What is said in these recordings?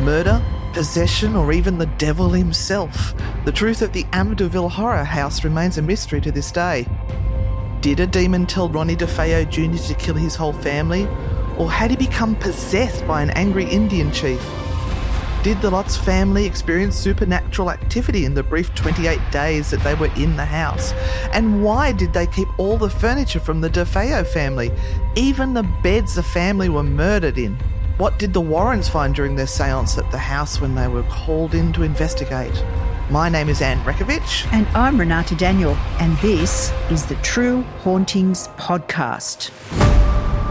Murder, possession, or even the devil himself. The truth of the Amityville Horror House remains a mystery to this day. Did a demon tell Ronnie DeFeo Jr. to kill his whole family? Or had he become possessed by an angry Indian chief? Did the Lutz family experience supernatural activity in the brief 28 days that they were in the house? And why did they keep all the furniture from the DeFeo family, even the beds the family were murdered in? What did the Warrens find during their seance at the house when they were called in to investigate? My name is Anne Rekovich. And I'm Renata Daniel, and this is the True Hauntings Podcast.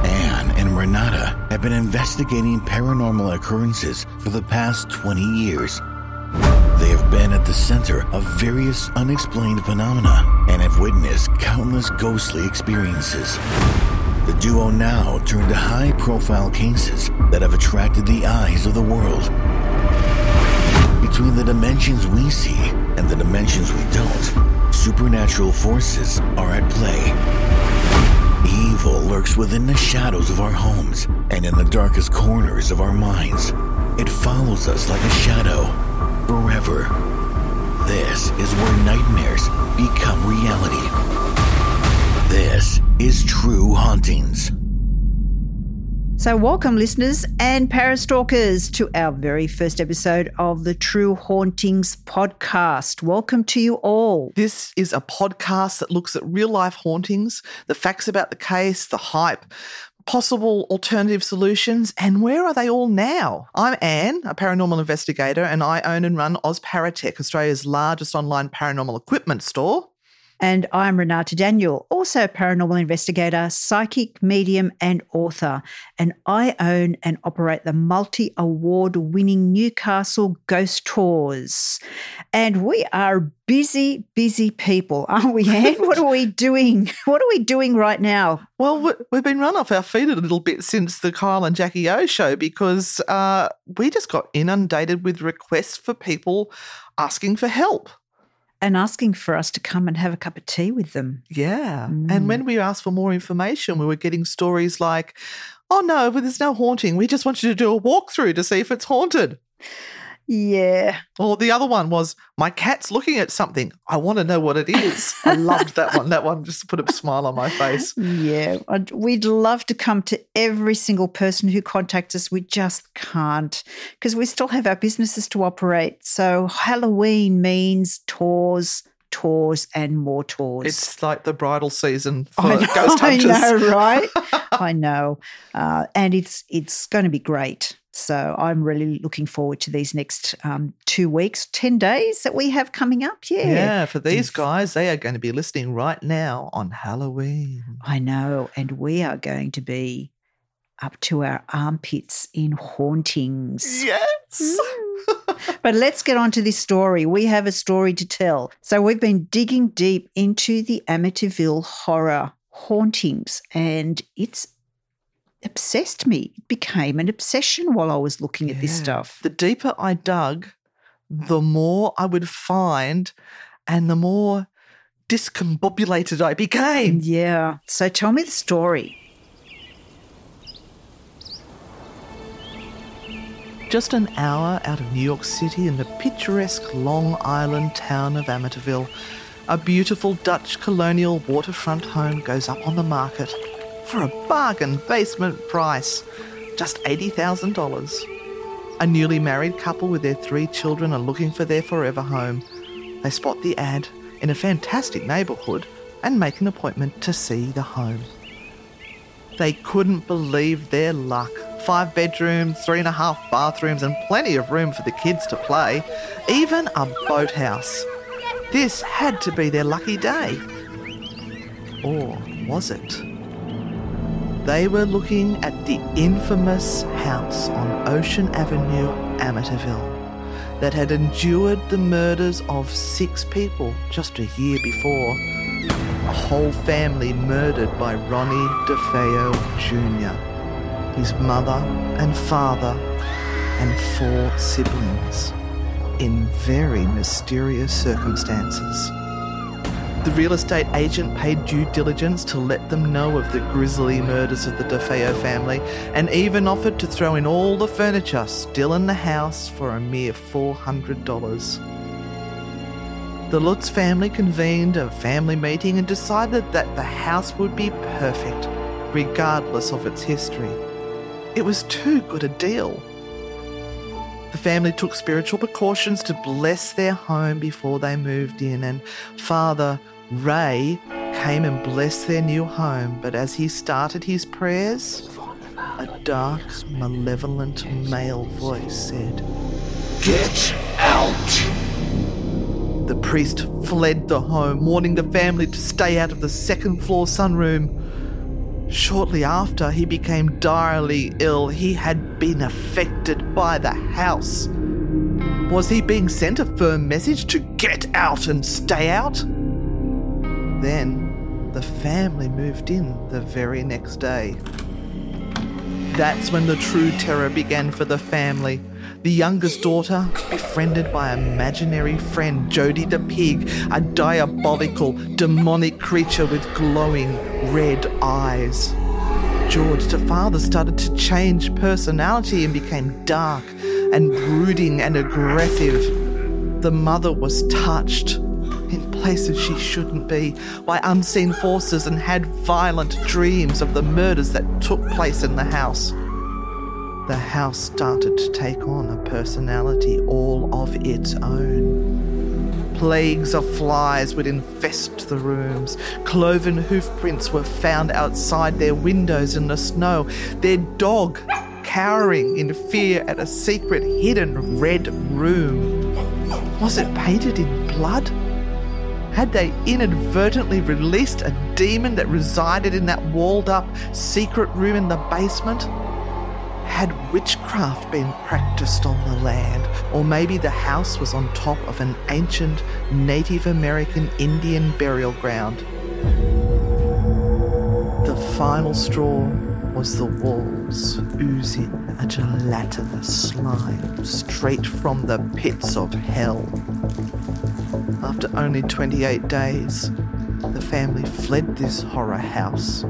Anne and Renata have been investigating paranormal occurrences for the past 20 years. They have been at the center of various unexplained phenomena and have witnessed countless ghostly experiences. The duo now turn to high profile cases that have attracted the eyes of the world. Between the dimensions we see and the dimensions we don't, supernatural forces are at play. Evil lurks within the shadows of our homes and in the darkest corners of our minds. It follows us like a shadow, forever. This is where nightmares become reality. This is True Hauntings. So, welcome, listeners and parastalkers, to our very first episode of the True Hauntings podcast. Welcome to you all. This is a podcast that looks at real life hauntings, the facts about the case, the hype, possible alternative solutions, and where are they all now? I'm Anne, a paranormal investigator, and I own and run Oz Paratech, Australia's largest online paranormal equipment store. And I'm Renata Daniel, also a paranormal investigator, psychic, medium, and author. And I own and operate the multi award winning Newcastle Ghost Tours. And we are busy, busy people, aren't we, Anne? what are we doing? What are we doing right now? Well, we- we've been run off our feet a little bit since the Kyle and Jackie O show because uh, we just got inundated with requests for people asking for help. And asking for us to come and have a cup of tea with them. Yeah. Mm. And when we asked for more information, we were getting stories like, oh no, but there's no haunting. We just want you to do a walkthrough to see if it's haunted. Yeah. Or the other one was, my cat's looking at something. I want to know what it is. I loved that one. That one just put a smile on my face. Yeah, I'd- we'd love to come to every single person who contacts us. We just can't because we still have our businesses to operate. So Halloween means tours, tours, and more tours. It's like the bridal season for I know, ghost I hunters. know, right? I know, uh, and it's it's going to be great. So I'm really looking forward to these next um, two weeks, ten days that we have coming up. Yeah, Yeah, for these guys, they are going to be listening right now on Halloween. I know, and we are going to be up to our armpits in hauntings. Yes. Mm. But let's get on to this story. We have a story to tell. So we've been digging deep into the Amityville horror hauntings, and it's obsessed me. It became an obsession while I was looking at this stuff. The deeper I dug, the more I would find and the more discombobulated I became. Yeah. So tell me the story. Just an hour out of New York City in the picturesque Long Island town of Amityville, a beautiful Dutch colonial waterfront home goes up on the market for a bargain basement price, just $80,000. A newly married couple with their three children are looking for their forever home. They spot the ad in a fantastic neighbourhood and make an appointment to see the home. They couldn't believe their luck. Five bedrooms, three and a half bathrooms, and plenty of room for the kids to play. Even a boathouse. This had to be their lucky day. Or was it? They were looking at the infamous house on Ocean Avenue, Amityville, that had endured the murders of six people just a year before a whole family murdered by Ronnie DeFeo Jr., his mother and father, and four siblings, in very mysterious circumstances. The real estate agent paid due diligence to let them know of the grisly murders of the DeFeo family and even offered to throw in all the furniture still in the house for a mere $400. The Lutz family convened a family meeting and decided that the house would be perfect, regardless of its history. It was too good a deal. The family took spiritual precautions to bless their home before they moved in, and Father Ray came and blessed their new home. But as he started his prayers, a dark, malevolent male voice said, Get out! The priest fled the home, warning the family to stay out of the second floor sunroom. Shortly after, he became direly ill. He had been affected by the house. Was he being sent a firm message to get out and stay out? Then the family moved in the very next day. That's when the true terror began for the family. The youngest daughter, befriended by imaginary friend Jody the pig, a diabolical, demonic creature with glowing red eyes. George, the father, started to change personality and became dark and brooding and aggressive. The mother was touched in places she shouldn't be by unseen forces and had violent dreams of the murders that took place in the house the house started to take on a personality all of its own. Plagues of flies would infest the rooms. Cloven hoofprints were found outside their windows in the snow. Their dog cowering in fear at a secret hidden red room. Was it painted in blood? Had they inadvertently released a demon that resided in that walled up secret room in the basement? Had witchcraft been practiced on the land? Or maybe the house was on top of an ancient Native American Indian burial ground? The final straw was the walls oozing a gelatinous slime straight from the pits of hell. After only 28 days, the family fled this horror house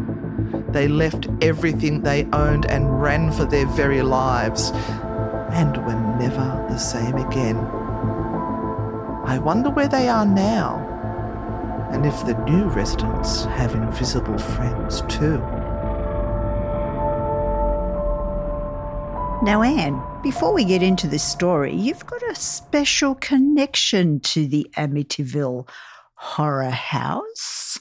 they left everything they owned and ran for their very lives, and were never the same again. I wonder where they are now, and if the new residents have invisible friends too. Now, Anne, before we get into this story, you've got a special connection to the Amityville Horror House.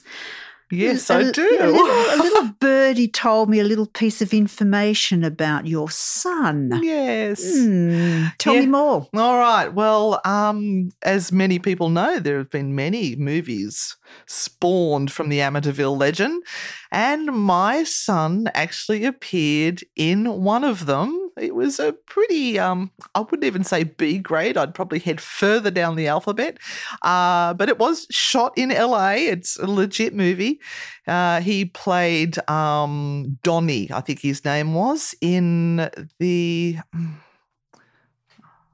Yes, A- I do. A little, a little birdie told me a little piece of information about your son. yes. Hmm, tell Yeah. me more. All right. Well, um, as many people know, there have been many movies spawned from the Amityville legend, and my son actually appeared in one of them. It was a pretty, um, I wouldn't even say B grade. I'd probably head further down the alphabet. Uh, but it was shot in LA. It's a legit movie. Uh, he played um, Donnie, I think his name was, in the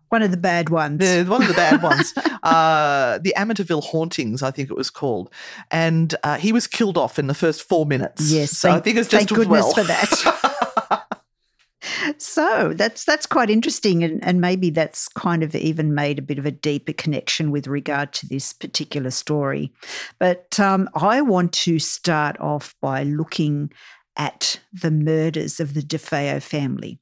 One of the bad ones. the one of the bad ones, uh, the Amityville Hauntings, I think it was called, and uh, he was killed off in the first four minutes. yes, so I think it's just thank goodness well. for that. So that's that's quite interesting, and, and maybe that's kind of even made a bit of a deeper connection with regard to this particular story. But um, I want to start off by looking at the murders of the DeFeo family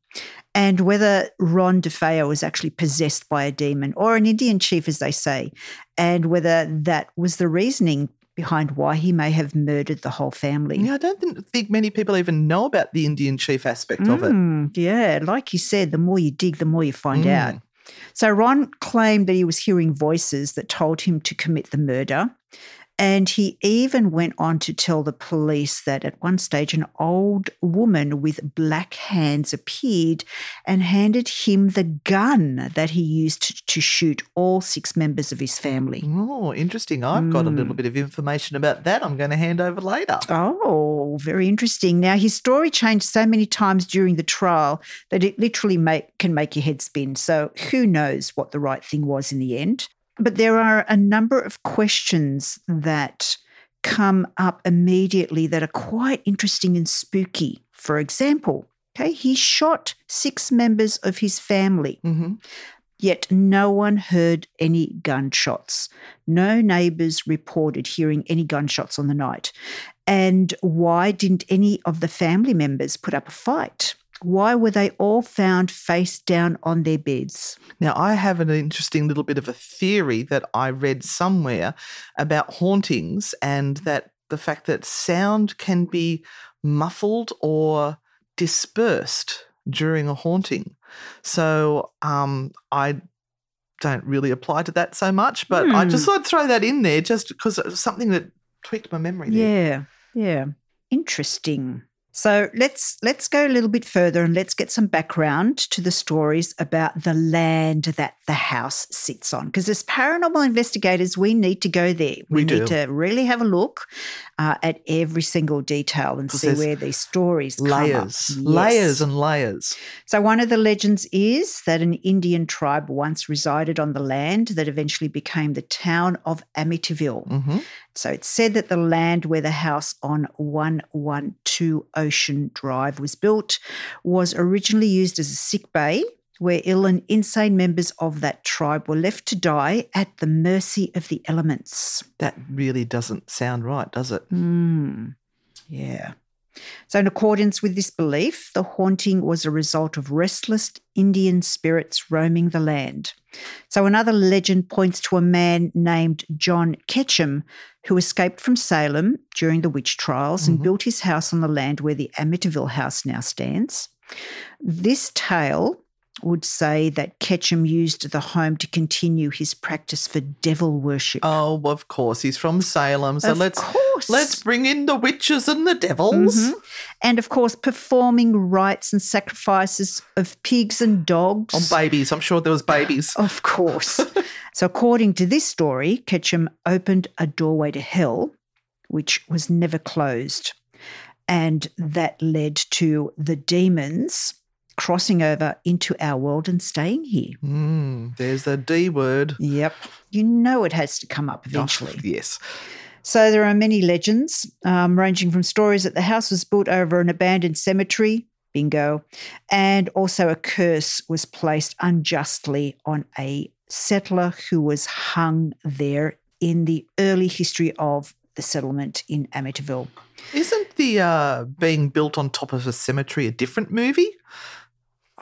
and whether Ron DeFeo was actually possessed by a demon or an Indian chief, as they say, and whether that was the reasoning behind why he may have murdered the whole family. Yeah, I don't think, many people even know about the Indian chief aspect of it. Mm, Yeah, like you said, the more you dig, the more you find Mm. out. So Ron claimed that he was hearing voices that told him to commit the murder. And he even went on to tell the police that at one stage an old woman with black hands appeared and handed him the gun that he used to shoot all six members of his family. Oh, interesting. I've got a Mm. little bit of information about that I'm going to hand over later. Oh, very interesting. Now, his story changed so many times during the trial that it literally make, can make your head spin. So, who knows what the right thing was in the end? But there are a number of questions that come up immediately that are quite interesting and spooky. For example, okay, he shot six members of his family hmm yet no one heard any gunshots. No neighbours reported hearing any gunshots on the night. And why didn't any of the family members put up a fight? Why were they all found face down on their beds? Now, I have an interesting little bit of a theory that I read somewhere about hauntings and that the fact that sound can be muffled or dispersed during a haunting. So um, I don't really apply to that so much, but I just Hmm. thought I'd throw that in there just because it was something that tweaked my memory there. Yeah, yeah. Interesting. So let's let's go a little bit further and let's get some background to the stories about the land that the house sits on. Because as paranormal investigators, we need to go there. We need to really have a look uh, at every single detail and see where these stories. Layers, Yes. layers, and layers. So, one of the legends is that an Indian tribe once resided on the land that eventually became the town of Amityville. hmm So, it's said that the land where the house on 112 Ocean Drive was built was originally used as a sick bay where ill and insane members of that tribe were left to die at the mercy of the elements. That really doesn't sound right, does it? Hmm. Yeah. So, in accordance with this belief, the haunting was a result of restless Indian spirits roaming the land. So, another legend points to a man named John Ketchum who escaped from Salem during the witch trials and Mhm. built his house on the land where the Amityville house now stands. This tale would say that Ketchum used the home to continue his practice for devil worship. Oh, of course, he's from Salem, so Of let's course. let's bring in the witches and the devils. Mhm. And of course, performing rites and sacrifices of pigs and dogs. On babies, I'm sure there was babies. Of course. so, according to this story, Ketchum opened a doorway to hell, which was never closed. And that led to the demons crossing over into our world and staying here. Mm, there's the D word. Yep. You know it has to come up eventually. Oh, yes. So there are many legends, um, ranging from stories that the house was built over an abandoned cemetery, bingo, and also a curse was placed unjustly on a settler who was hung there in the early history of the settlement in Amityville. Isn't the uh, being built on top of a cemetery a different movie?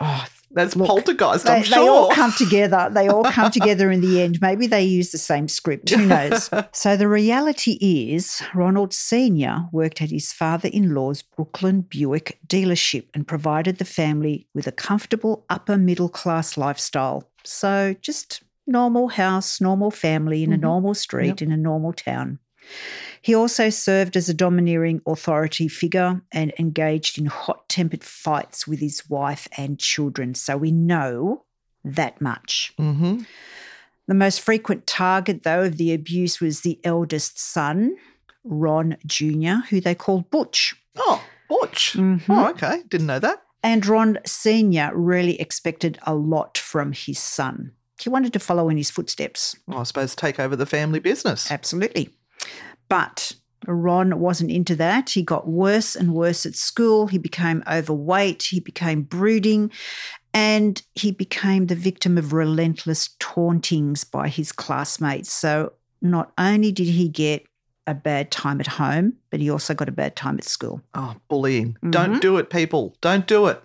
Oh, That's Look, Poltergeist, they, I'm they all come together. They all come together in the end. Maybe they use the same script. Who knows? so the reality is, Ronald Senior worked at his father-in-law's Brooklyn Buick dealership and provided the family with a comfortable upper middle class lifestyle. So just normal house, normal family in a Mhm. normal street Yep. in a normal town. He also served as a domineering authority figure and engaged in hot tempered fights with his wife and children. So we know that much. hmm The most frequent target, though, of the abuse was the eldest son, Ron Jr., who they called Butch. Oh, Butch. Mhm. Oh, okay. Didn't know that. And Ron Sr. really expected a lot from his son. He wanted to follow in his footsteps. Well, I suppose take over the family business. Absolutely. But Ron wasn't into that. He got worse and worse at school. He became overweight. He became brooding. And he became the victim of relentless tauntings by his classmates. So not only did he get a bad time at home, but he also got a bad time at school. Oh, bullying. Mm-hmm. Don't do it, people. Don't do it.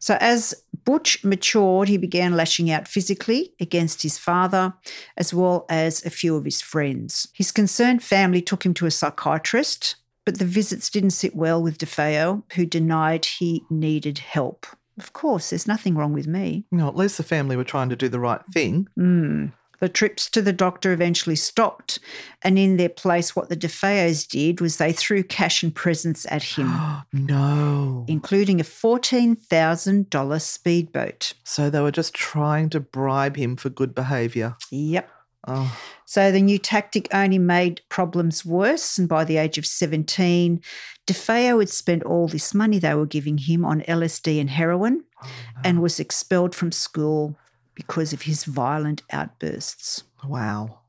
So, as Butch matured, he began lashing out physically against his father, as well as a few of his friends. His concerned family took him to a psychiatrist, but the visits didn't sit well with DeFeo, who denied he needed help. Of course, there's nothing wrong with me. No, at least the family were trying to do the right thing. Mm. The trips to the doctor eventually stopped, and in their place, what the DeFeos did was they threw cash and presents at him, no. including a $14,000 speedboat. So they were just trying to bribe him for good behaviour. Yep. Oh, So the new tactic only made problems worse. And by the age of 17, DeFeo had spent all this money they were giving him on LSD and heroin oh, and was expelled from school because of his violent outbursts. wow.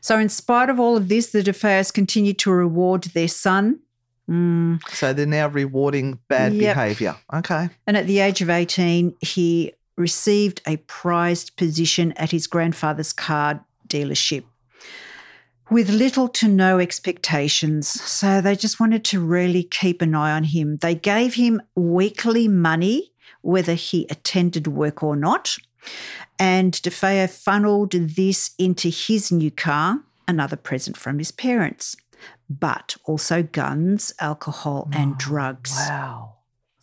So, in spite of all of this, the DeFeos continued to reward their son. Mm. So they're now rewarding bad Yep. behaviour. Okay. And at the age of 18, he received a prized position at his grandfather's car dealership with little to no expectations. So they just wanted to really keep an eye on him. They gave him weekly money, whether he attended work or not. And DeFeo funneled this into his new car, another present from his parents, but also guns, alcohol, and oh, drugs Wow.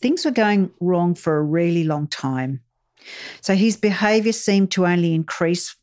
things were going wrong for a really long time. So his behavior seemed to only increase,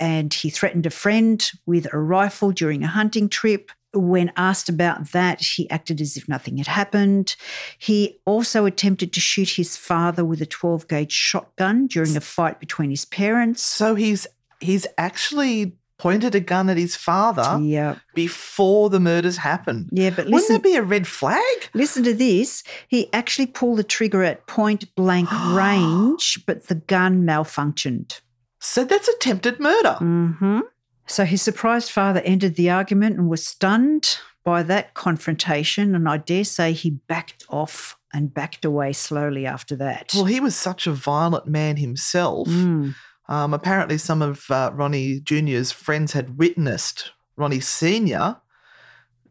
and he threatened a friend with a rifle during a hunting trip. When asked about that, he acted as if nothing had happened. He also attempted to shoot his father with a 12 gauge shotgun during a fight between his parents. So he's he's actually pointed a gun at his father Yeah. before the murders happened. Yeah, but Wouldn't listen, that be a red flag? listen to this. He actually pulled the trigger at point blank range, but the gun malfunctioned. So that's attempted murder. hmm So his surprised father ended the argument and was stunned by that confrontation. And I dare say he backed off and backed away slowly after that. Well, he was such a violent man himself. Mm. Um, apparently, some of uh, Ronnie Jr.'s friends had witnessed Ronnie Sr.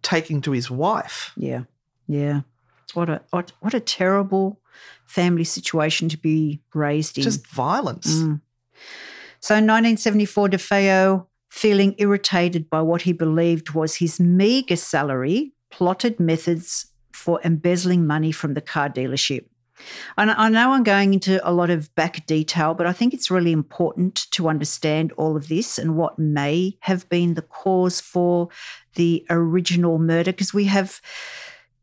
taking to his wife. Yeah, yeah. What a what, what a terrible family situation to be raised in. Just violence. Mm. So in 1974, DeFeo, feeling irritated by what he believed was his meagre salary, plotted methods for embezzling money from the car dealership. And I know I'm going into a lot of back detail, but I think it's really important to understand all of this and what may have been the cause for the original murder, because we have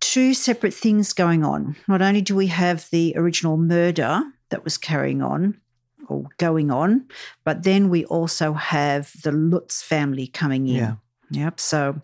two separate things going on. Not only do we have the original murder that was carrying on, going on. But then we also have the Lutz family coming in. Yeah. Yep. So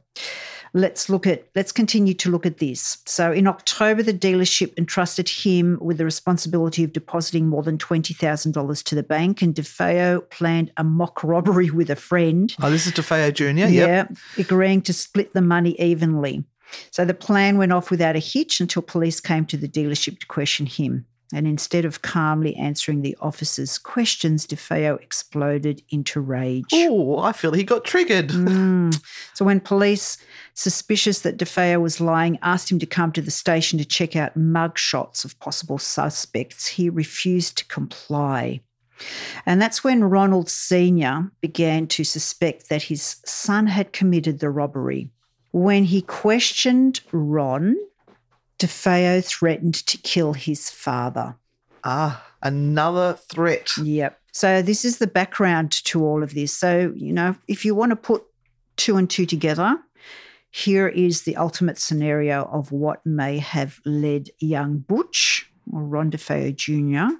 let's look at let's continue to look at this. So in October, the dealership entrusted him with the responsibility of depositing more than twenty thousand dollars to the bank, and DeFeo planned a mock robbery with a friend. Oh, this is DeFeo Jr. Yep. Yeah, agreeing to split the money evenly. So the plan went off without a hitch until police came to the dealership to question him. And instead of calmly answering the officer's questions, DeFeo exploded into rage. Oh, I feel he got triggered. Mm. So when police, suspicious that DeFeo was lying, asked him to come to the station to check out mug shots of possible suspects, he refused to comply. And that's when Ronald Sr. began to suspect that his son had committed the robbery. When he questioned Ron, DeFeo threatened to kill his father. Ah, another threat. Yep. So this is the background to all of this. So, you know, if you want to put two and two together, here is the ultimate scenario of what may have led young Butch or Ron DeFeo Jr.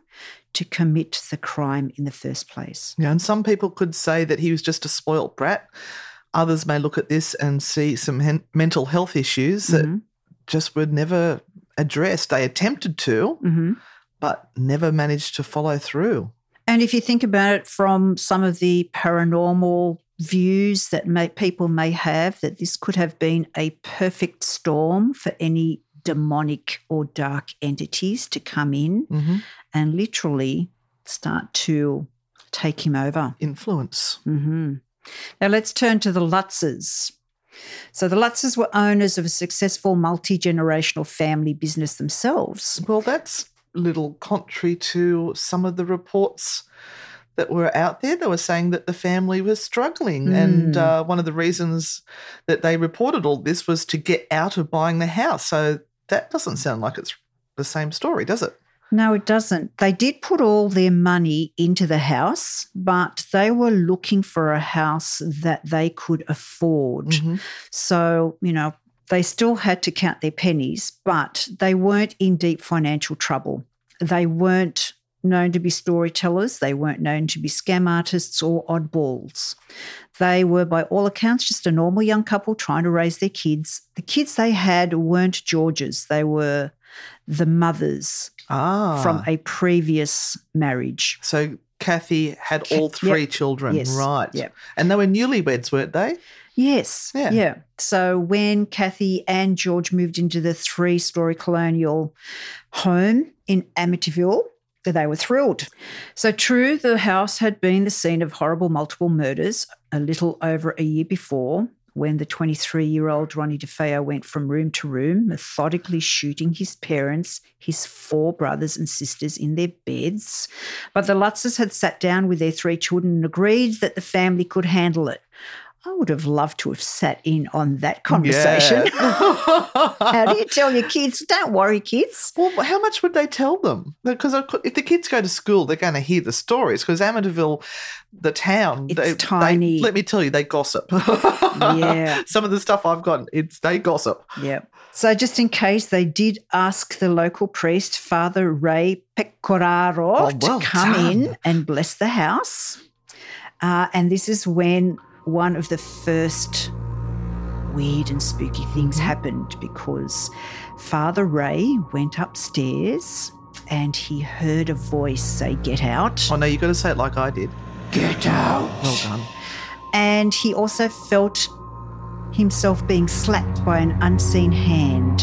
to commit the crime in the first place. Yeah, and some people could say that he was just a spoilt brat. Others may look at this and see some hen- mental health issues that Mhm. Just were never addressed. They attempted to, Mhm. but never managed to follow through. And if you think about it from some of the paranormal views that may, people may have that this could have been a perfect storm for any demonic or dark entities to come in Mhm. and literally start to take him over. Influence. hmm Now let's turn to the Lutzes. So the Lutzes were owners of a successful multi generational family business themselves. Well, that's a little contrary to some of the reports that were out there. They were saying that the family was struggling. And Mm. uh, one of the reasons that they reported all this was to get out of buying the house. So that doesn't sound like it's the same story, does it? No, it doesn't. They did put all their money into the house, but they were looking for a house that they could afford. Mhm. So, you know, they still had to count their pennies, but they weren't in deep financial trouble. They weren't known to be storytellers, they weren't known to be scam artists or oddballs. They were, by all accounts, just a normal young couple trying to raise their kids. The kids they had weren't George's, they were the mothers Ah. from a previous marriage. so Kathy had all three children. Yes. Right. Yep. And they were newlyweds, weren't they? Yes. Yeah. Yeah. So when Kathy and George moved into the three story colonial home in Amityville, they were thrilled. So, true, the house had been the scene of horrible multiple murders a little over a year before when the 23 year old Ronnie DeFeo went from room to room, methodically shooting his parents, his four brothers and sisters in their beds. But the Lutzes had sat down with their three children and agreed that the family could handle it. I would have loved to have sat in on that conversation. How do you tell your kids, don't worry, kids? Well, how much would they tell them? Because if the kids go to school, they're going to hear the stories. Because Amityville, the town, It's they, they- tiny. let me tell you, they gossip. Yeah. Some of the stuff I've gotten, it's they gossip. Yep. So, just in case, they did ask the local priest, Father Ray Pecoraro, Oh, well to come done. in and bless the house. Uh, and this is when one of the first weird and spooky things Mm-hmm. happened because Father Ray went upstairs and he heard a voice say, Get out. Oh no, you've got to say it like I did. Get out. Well done. And he also felt himself being slapped by an unseen hand.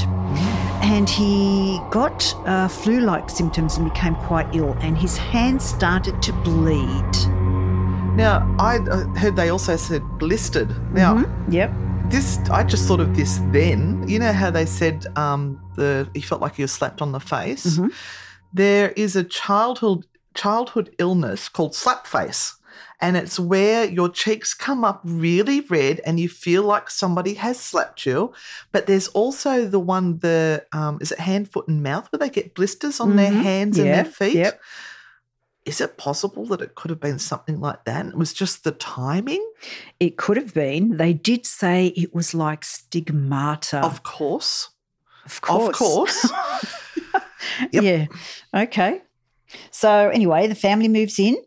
And he got uh, flu like symptoms and became quite ill, and his hand started to bleed. Now I heard they also said blistered. Now Mhm. Yep. this, I just thought of this then. You know how they said um, the he felt like he was slapped on the face. Mhm. There is a childhood childhood illness called slap face. And it's where your cheeks come up really red and you feel like somebody has slapped you. But there's also the one, the um, is it hand, foot, and mouth, where they get blisters on their Mhm. hands and their feet. yep. Is it possible that it could have been something like that? It was just the timing? It could have been. They did say it was like stigmata. Of course. Of course. Of course. Yep. Yeah. Okay. So, anyway, the family moves in,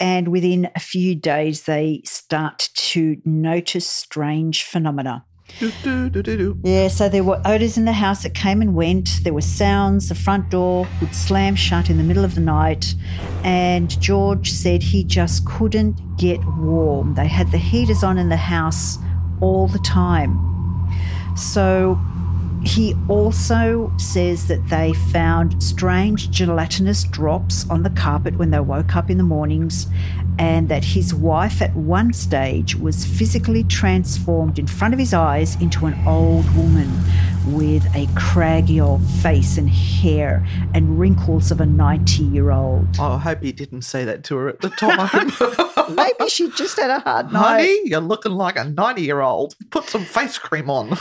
and within a few days, they start to notice strange phenomena. Do, do, do, do, do. Yeah, so there were odours in the house that came and went. There were sounds. The front door would slam shut in the middle of the night. And George said he just couldn't get warm. They had the heaters on in the house all the time. So he also says that they found strange gelatinous drops on the carpet when they woke up in the mornings, and that his wife at one stage was physically transformed in front of his eyes into an old woman with a craggy old face and hair and wrinkles of a 90 year old. Oh, I hope he didn't say that to her at the time. Maybe she just had a hard night. Honey, you're looking like a 90 year old. Put some face cream on.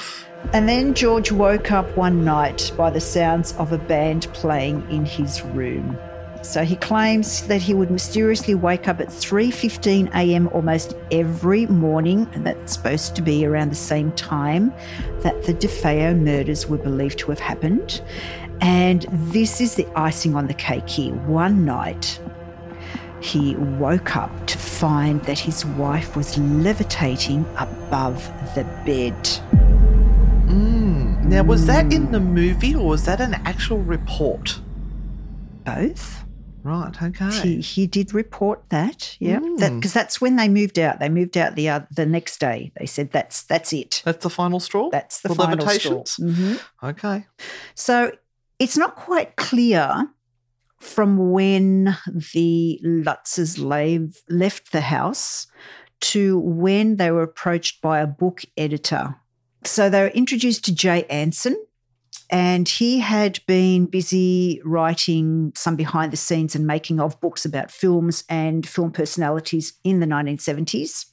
And then George woke up one night by the sounds of a band playing in his room. So he claims that he would mysteriously wake up at 3:15 a.m. almost every morning, and that's supposed to be around the same time that the DeFeo murders were believed to have happened. And this is the icing on the cake here. One night, he woke up to find that his wife was levitating above the bed. Hmm. Now, was that in the hmm. movie or was that an actual report? Both? Right. Okay. He, he did report that, yeah, Mm. because that's when they moved out. They moved out the uh, the next day. They said that's that's it. That's the final straw. That's the For final straw. Mhm. Okay. So it's not quite clear from when the Lutzes lave, left the house to when they were approached by a book editor. So they were introduced to Jay Anson, and he had been busy writing some behind the scenes and making of books about films and film personalities in the 1970s.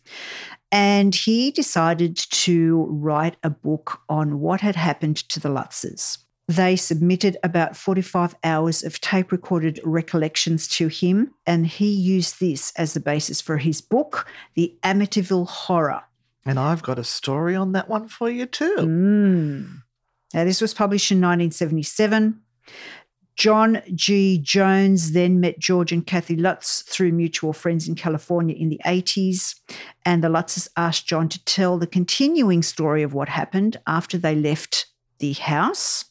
And he decided to write a book on what had happened to the Lutzes. They submitted about 45 hours of tape recorded recollections to him, and he used this as the basis for his book, The Amityville Horror. And I've got a story on that one for you too. Mm. Now, this was published in 1977. John G. Jones then met George and Kathy Lutz through mutual friends in California in the 80s. And the Lutzes asked John to tell the continuing story of what happened after they left the house.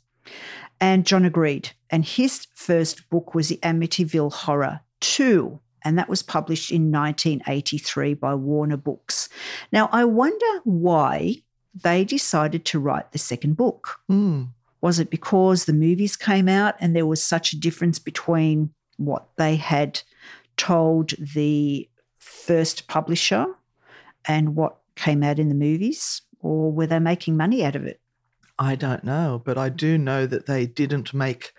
And John agreed. And his first book was The Amityville Horror 2. And that was published in 1983 by Warner Books. Now, I wonder why they decided to write the second book. Mm. Was it because the movies came out and there was such a difference between what they had told the first publisher and what came out in the movies? Or were they making money out of it? I don't know, but I do know that they didn't make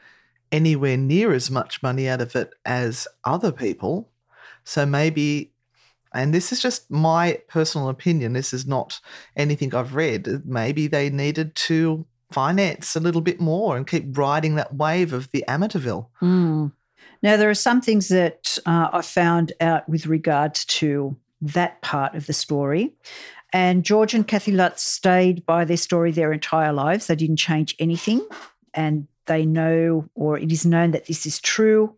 anywhere near as much money out of it as other people. So maybe, and this is just my personal opinion, this is not anything I've read. Maybe they needed to finance a little bit more and keep riding that wave of the Amityville. Mm. Now, there are some things that uh, I found out with regards to that part of the story. And George and Kathy Lutz stayed by their story their entire lives. They didn't change anything. And they know, or it is known that this is true.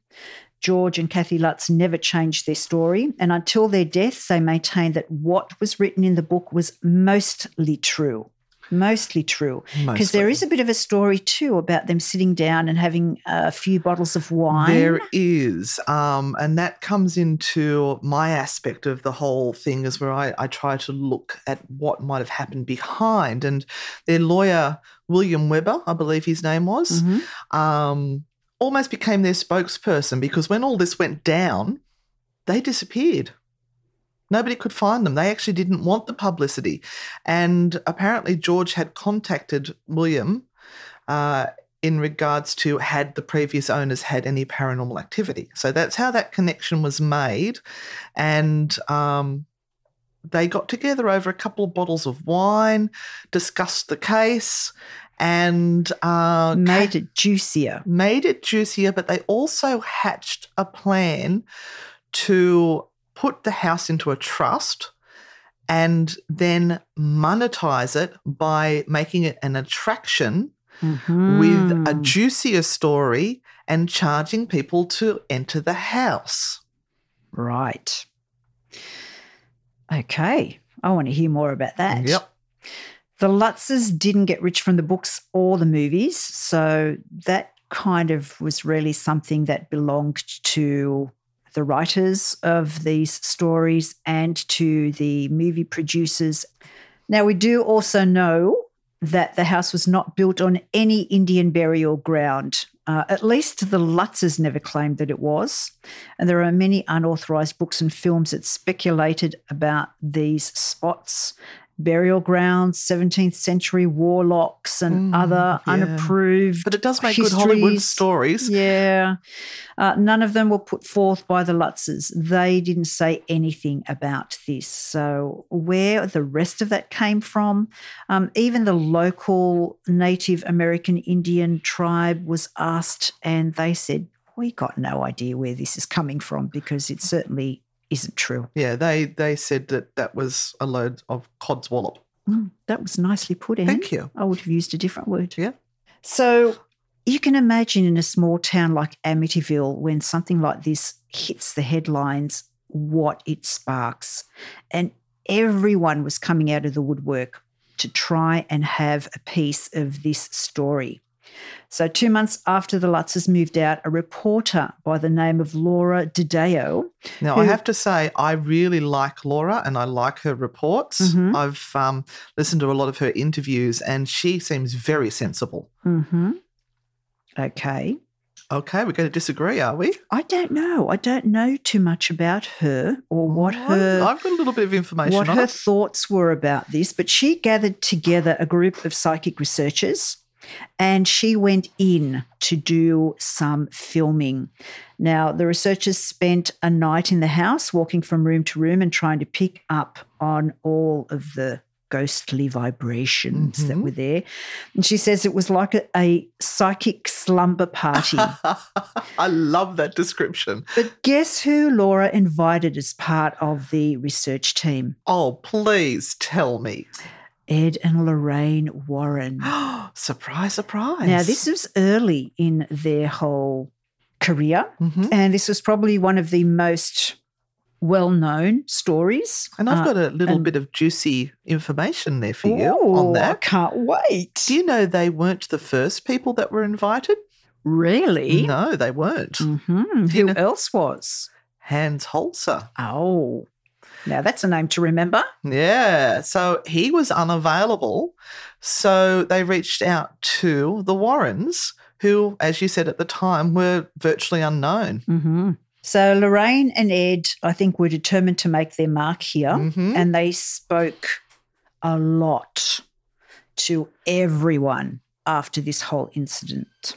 George and Kathy Lutz never changed their story. And until their deaths, they maintained that what was written in the book was mostly true. Mostly true. Because there is a bit of a story too about them sitting down and having a few bottles of wine. There is. Um, and that comes into my aspect of the whole thing, is where I, I try to look at what might have happened behind. And their lawyer, William Weber, I believe his name was, Mhm. um, almost became their spokesperson because when all this went down, they disappeared. Nobody could find them. They actually didn't want the publicity. And apparently, George had contacted William uh, in regards to had the previous owners had any paranormal activity. So that's how that connection was made. And um, they got together over a couple of bottles of wine, discussed the case, and uh, made it juicier. made it juicier, but they also hatched a plan to put the house into a trust and then monetize it by making it an attraction with a juicier story and charging people to enter the house. right. Okay, I want to hear more about that. Yep. The Lutzes didn't get rich from the books or the movies, so that kind of was really something that belonged to the writers of these stories and to the movie producers. Now, we do also know that the house was not built on any Indian burial ground. Uh, at least the Lutzes never claimed that it was. And there are many unauthorized books and films that speculated about these spots, burial grounds, 17th century warlocks, and Mm, other yeah. unapproved. But it does make good Hollywood stories. Yeah. Uh, none of them were put forth by the Lutzes. They didn't say anything about this. So, where the rest of that came from, um, even the local Native American Indian tribe was asked, and they said, We got no idea where this is coming from because it certainly isn't true. Yeah, they they said that that was a load of codswallop. Mm, that was nicely put in. Thank you. I would have used a different word. Yeah. So you can imagine in a small town like Amityville, when something like this hits the headlines, what it sparks. And everyone was coming out of the woodwork to try and have a piece of this story. So, two months after the Lutzes moved out, a reporter by the name of Laura DiDio. Now, I have to say, I really like Laura and I like her reports. Mhm. I've um, listened to a lot of her interviews and she seems very sensible. hmm Okay. Okay, we're going to disagree, are we? I don't know. I don't know too much about her or what Well, her I've got a little bit of information what on her it. thoughts were about this, but she gathered together a group of psychic researchers and she went in to do some filming. Now, the researchers spent a night in the house, walking from room to room and trying to pick up on all of the ghostly vibrations that Mhm. were there. And she says it was like a, a psychic slumber party. I love that description. but guess who Laura invited as part of the research team? Oh, please tell me. Ed and Lorraine Warren. surprise, surprise. Now, this was early in their whole career, Mhm. and this was probably one of the most well known stories. And I've Uh, got a little and- bit of juicy information there for you Ooh, on I that. can't wait. Do you know they weren't the first people that were invited? really? No, they weren't. hmm Who know- else was? Hans Holzer. Oh, now that's a name to remember. Yeah. So he was unavailable. So they reached out to the Warrens, who, as you said at the time, were virtually unknown. hmm So Lorraine and Ed, I think, were determined to make their mark here, Mhm. and they spoke a lot to everyone after this whole incident.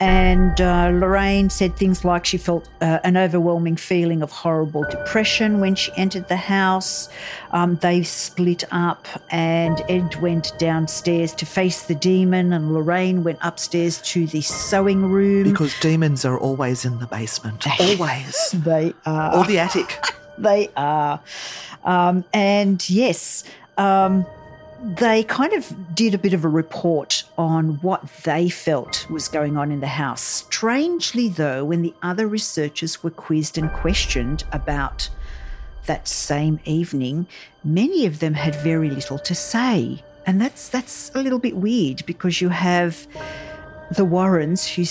And uh, Lorraine said things like she felt uh, an overwhelming feeling of horrible depression when she entered the house. Um, they split up, and Ed went downstairs to face the demon, and Lorraine went upstairs to the sewing room. Because demons are always in the basement. Always. they are. or the attic. they are. Um, and yes, um, they kind of did a bit of a report on what they felt was going on in the house. Strangely, though, when the other researchers were quizzed and questioned about that same evening, many of them had very little to say. And that's that's a little bit weird because you have the Warrens, who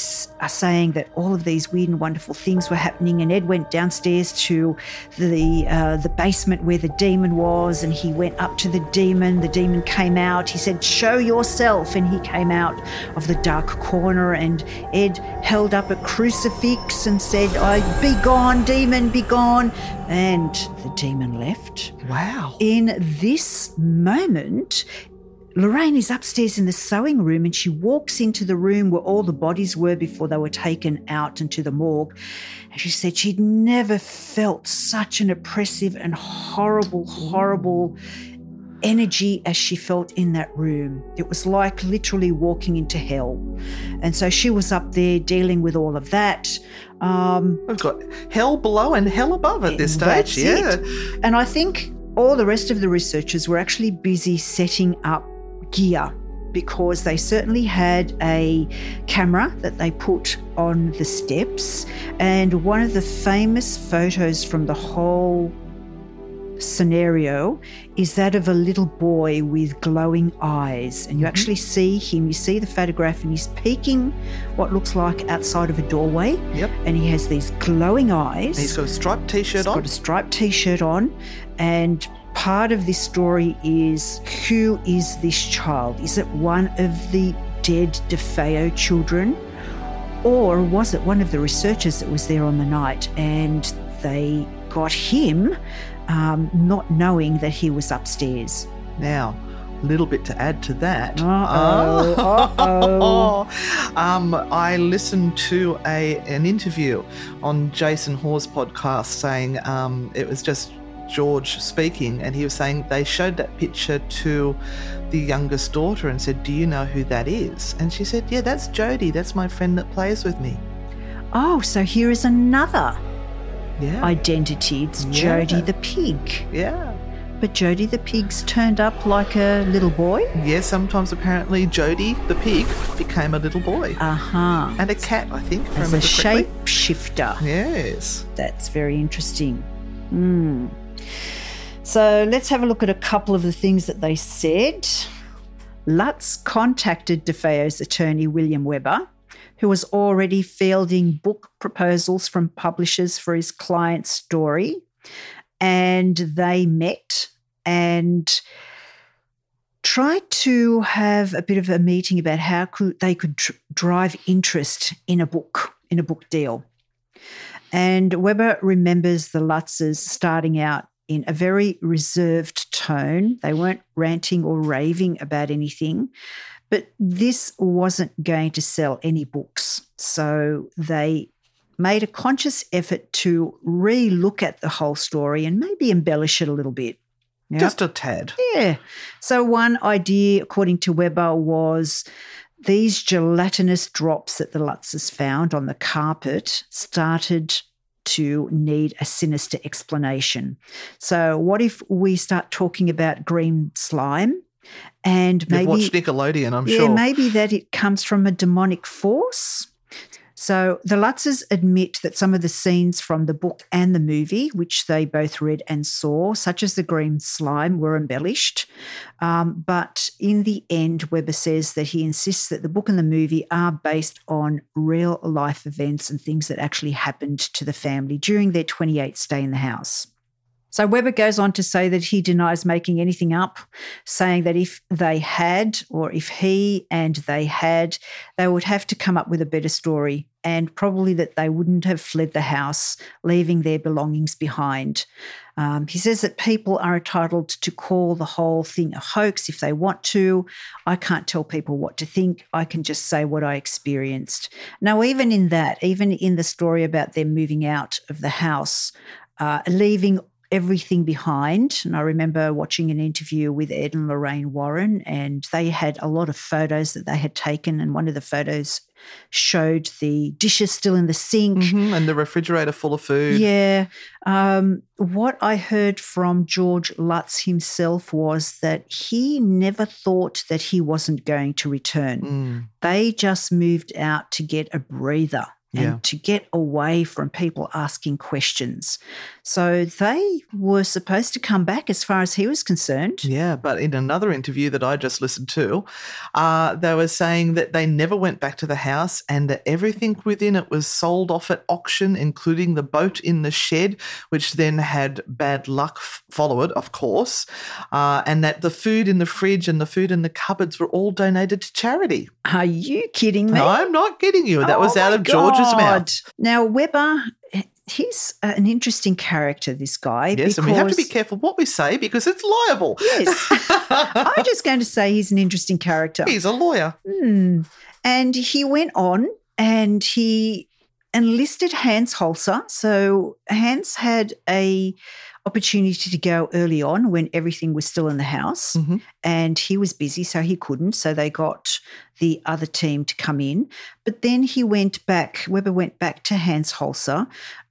are saying that all of these weird and wonderful things were happening, and Ed went downstairs to the uh, the basement where the demon was, and he went up to the demon. The demon came out. He said, "Show yourself," and he came out of the dark corner. And Ed held up a crucifix and said, "I be gone, demon, be gone." And the demon left. Wow. In this moment, Lorraine is upstairs in the sewing room and she walks into the room where all the bodies were before they were taken out into the morgue. And she said she'd never felt such an oppressive and horrible, horrible energy as she felt in that room. It was like literally walking into hell. And so she was up there dealing with all of that. Um, We've got hell below and hell above at this stage. Yeah. It. And I think all the rest of the researchers were actually busy setting up gear because they certainly had a camera that they put on the steps. And one of the famous photos from the whole scenario is that of a little boy with glowing eyes. And you mm-hmm. actually see him, you see the photograph, and he's peeking what looks like outside of a doorway. Yep. And he has these glowing eyes. And he's got a striped t shirt on. got a striped t shirt on. And part of this story is who is this child? Is it one of the dead DeFeo children? Or was it one of the researchers that was there on the night and they got him um, not knowing that he was upstairs? Now, a little bit to add to that. Uh-oh, uh-oh. um, I listened to a an interview on Jason Hawes' podcast saying um, it was just George speaking, and he was saying they showed that picture to the youngest daughter and said, Do you know who that is? And she said, Yeah, that's Jody. That's my friend that plays with me. Oh, so here is another yeah. identity. It's yeah. Jody the pig. Yeah. But Jody the pig's turned up like a little boy? Yeah, sometimes apparently Jody the pig became a little boy. Uh huh. And a cat, I think. As a shapeshifter. Yes. That's very interesting. Hmm. So let's have a look at a couple of the things that they said. Lutz contacted DeFeo's attorney, William Weber, who was already fielding book proposals from publishers for his client's story. And they met and tried to have a bit of a meeting about how could, they could tr- drive interest in a book, in a book deal. And Weber remembers the Lutzes starting out in a very reserved tone. They weren't ranting or raving about anything, but this wasn't going to sell any books. So they made a conscious effort to re look at the whole story and maybe embellish it a little bit. Yep. Just a tad. Yeah. So, one idea, according to Weber, was these gelatinous drops that the Lutzes found on the carpet started to need a sinister explanation. So, what if we start talking about green slime? And maybe You've watched Nickelodeon, I'm yeah, sure. maybe that it comes from a demonic force. So the Lutzes admit that some of the scenes from the book and the movie, which they both read and saw, such as the green slime, were embellished. Um, but in the end, Weber says that he insists that the book and the movie are based on real life events and things that actually happened to the family during their 28th stay in the house. So Weber goes on to say that he denies making anything up, saying that if they had, or if he and they had, they would have to come up with a better story, and probably that they wouldn't have fled the house, leaving their belongings behind. Um, he says that people are entitled to call the whole thing a hoax if they want to. I can't tell people what to think. I can just say what I experienced. Now, even in that, even in the story about them moving out of the house, uh, leaving everything behind. And I remember watching an interview with Ed and Lorraine Warren, and they had a lot of photos that they had taken. And one of the photos showed the dishes still in the sink mm-hmm, and the refrigerator full of food. Yeah. Um, what I heard from George Lutz himself was that he never thought that he wasn't going to return. Mm. They just moved out to get a breather Yeah. and to get away from people asking questions. So they were supposed to come back as far as he was concerned. Yeah, but in another interview that I just listened to, uh, they were saying that they never went back to the house and that everything within it was sold off at auction, including the boat in the shed, which then had bad luck follow it, of course, uh, and that the food in the fridge and the food in the cupboards were all donated to charity. Are you kidding me? No, I'm not kidding you. That was Oh out my of George's mouth. Now, Weber, he's an interesting character, this guy. Yes, and we have to be careful what we say because it's liable. Yes. I'm just going to say he's an interesting character. He's a lawyer. Hmm. And he went on and he enlisted Hans Holzer. So Hans had a opportunity to go early on when everything was still in the house Mhm. and he was busy so he couldn't so they got the other team to come in but then he went back weber went back to hans holzer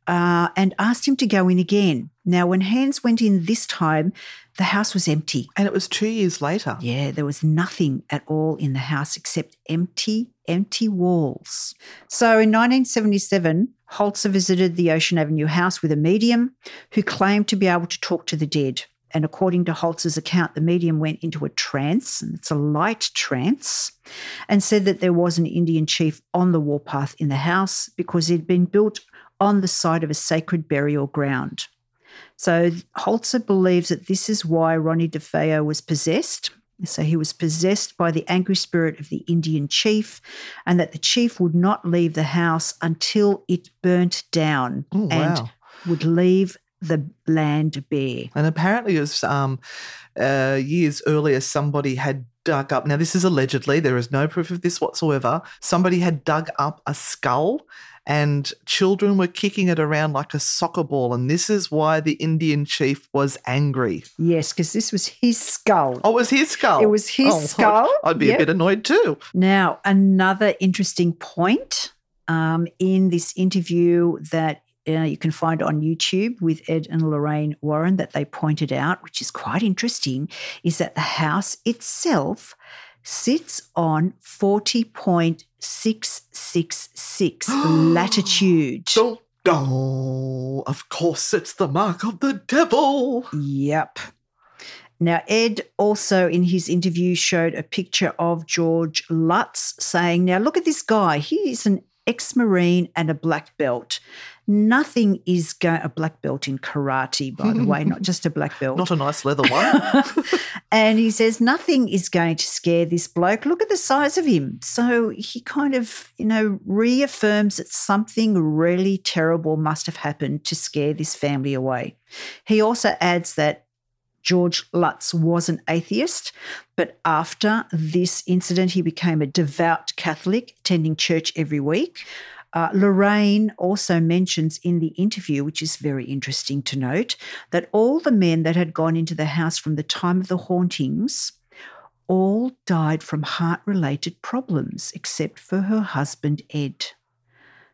uh, and asked him to go in again now when hans went in this time the house was empty And it was two years later. yeah, there was nothing at all in the house except empty, empty walls. So in 1977, Holzer visited the Ocean Avenue house with a medium who claimed to be able to talk to the dead. And according to Holzer's account, the medium went into a trance, and it's a light trance, and said that there was an Indian chief on the warpath in the house because it had been built on the site of a sacred burial ground. So Holzer believes that this is why Ronnie DeFeo was possessed. So he was possessed by the angry spirit of the Indian chief, and that the chief would not leave the house until it burnt down Oh, and wow. would leave the land bare. And apparently, it was um, uh, years earlier, somebody had dug up. Now, this is allegedly, there is no proof of this whatsoever. Somebody had dug up a skull and children were kicking it around like a soccer ball. And this is why the Indian chief was angry. Yes, because this was his skull. Oh, it was his skull. It was his Oh, I'd- skull. I'd, be Yep. a bit annoyed too. Now, another interesting point um, in this interview that uh, you can find on YouTube with Ed and Lorraine Warren that they pointed out, which is quite interesting, is that the house itself sits on 40.666 latitude. So, oh, of course, it's the mark of the devil. Yep. Now, Ed also in his interview showed a picture of George Lutz saying, Now, look at this guy. He's an ex Marine and a black belt. Nothing is going, a black belt in karate, by the way, not just a black belt. Not a nice leather one. and he says, Nothing is going to scare this bloke. Look at the size of him. So he kind of, you know, reaffirms that something really terrible must have happened to scare this family away. He also adds that George Lutz was an atheist, but after this incident, he became a devout Catholic, attending church every week. Uh, Lorraine also mentions in the interview, which is very interesting to note, that all the men that had gone into the house from the time of the hauntings all died from heart related problems, except for her husband, Ed.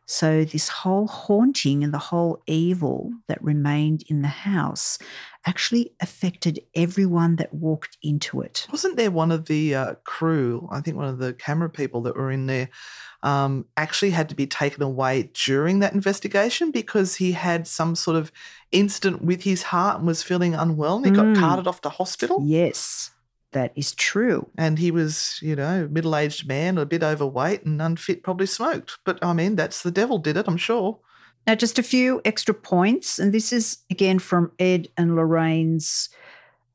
So, this whole haunting and the whole evil that remained in the house actually affected everyone that walked into it. Wasn't there one of the uh, crew, I think one of the camera people that were in there, um, actually had to be taken away during that investigation because he had some sort of incident with his heart and was feeling unwell and he got Mm. carted off to hospital? Yes, that is true. And he was, you know, middle aged man, a bit overweight and unfit, probably smoked. But I mean, that's the devil did it, I'm sure. Now, just a few extra points, and this is again from Ed and Lorraine's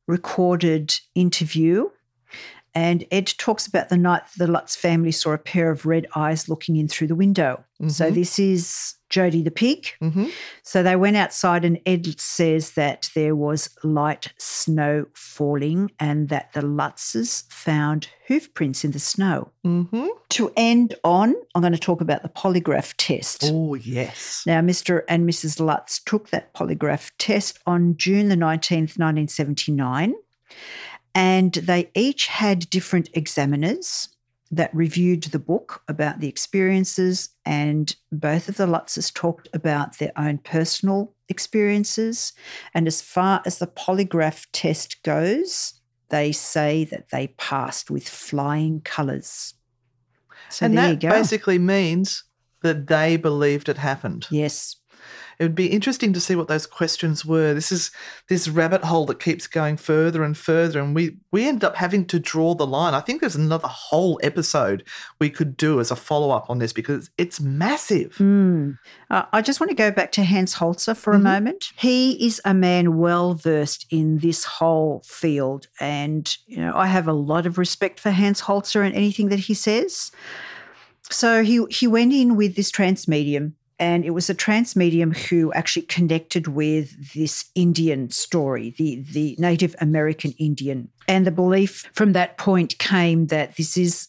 recorded interview. And Ed talks about the night the Lutz family saw a pair of red eyes looking in through the window. So Mhm. this is Jody the pig. hmm So they went outside, and Ed says that there was light snow falling and that the Lutzes found hoof prints in the snow. hmm To end on, I'm going to talk about the polygraph test. Oh, yes. Now, Mr. and Mrs. Lutz took that polygraph test on June the 19th, 1979, and they each had different examiners that reviewed the book about the experiences, and both of the Lutzes talked about their own personal experiences. And as far as the polygraph test goes, they say that they passed with flying colours. So and there that you go. basically means that they believed it happened. Yes. It would be interesting to see what those questions were. This is this rabbit hole that keeps going further and further, and we we end up having to draw the line. I think there's another whole episode we could do as a follow up on this because it's massive. Mm. Uh, I just want to go back to Hans Holzer for Mm-hmm. a moment. He is a man well versed in this whole field, and you know I have a lot of respect for Hans Holzer and anything that he says. So he he went in with this trance medium, and it was a trance medium who actually connected with this Indian story, the the Native American Indian, and the belief from that point came that this is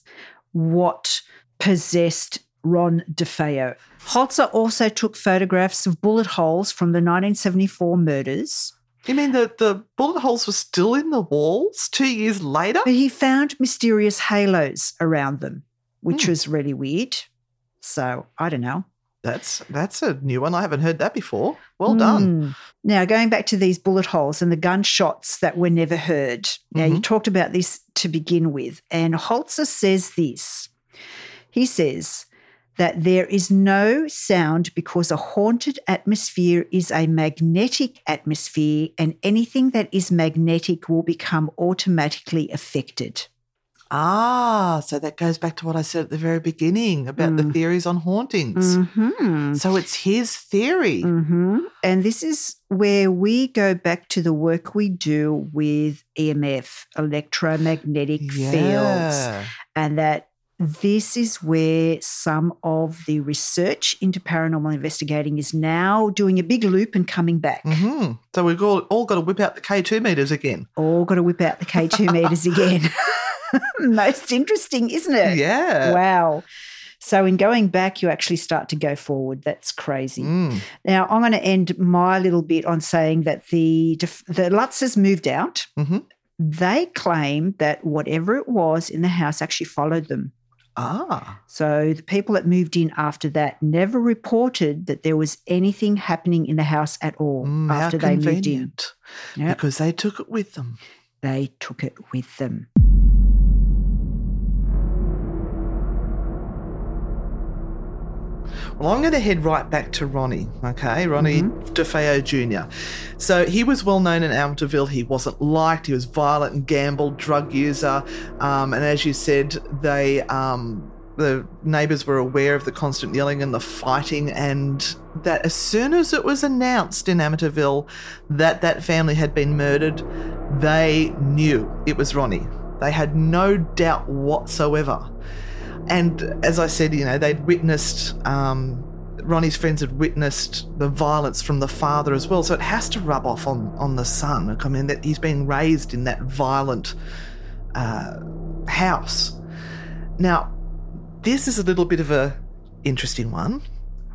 what possessed Ron DeFeo. Holzer also took photographs of bullet holes from the 1974 murders. You mean the, the bullet holes were still in the walls two years later? But he found mysterious halos around them, which Hmm. was really weird. So I don't know. That's that's a new one. I haven't heard that before. Well done. Mm. Now, going back to these bullet holes and the gunshots that were never heard. Now, you Mhm. talked about this to begin with, and Holzer says this. He says that there is no sound because a haunted atmosphere is a magnetic atmosphere, and anything that is magnetic will become automatically affected. Ah, so that goes back to what I said at the very beginning about the Mm. theories on hauntings. Mm-hmm. So it's his theory. hmm And this is where we go back to the work we do with EMF, electromagnetic fields, and that this is where some of the research into paranormal investigating is now doing a big loop and coming back. hmm So we've all, all got to whip out the K2 meters again. All got to whip out the K2 meters again. Most interesting, isn't it? Yeah. Wow. So, in going back, you actually start to go forward. That's crazy. Mm. Now, I'm going to end my little bit on saying that the the Lutzes moved out. Mhm. They claim that whatever it was in the house actually followed them. Ah. So the people that moved in after that never reported that there was anything happening in the house at all Mm, after they moved in. Yep. Because they took it with them. They took it with them. Well, I'm going to head right back to Ronnie, okay? Ronnie Mm-hmm. DeFeo Jr. So he was well known in Amityville. He wasn't liked. He was violent and gambled, drug user. Um, and as you said, they um, the neighbours were aware of the constant yelling and the fighting, and that as soon as it was announced in Amityville that that family had been murdered, they knew it was Ronnie. They had no doubt whatsoever. And as I said, you know, they'd witnessed, um, Ronnie's friends had witnessed the violence from the father as well. So it has to rub off on, on the son. I mean, that he's been raised in that violent uh, house. Now, this is a little bit of a interesting one.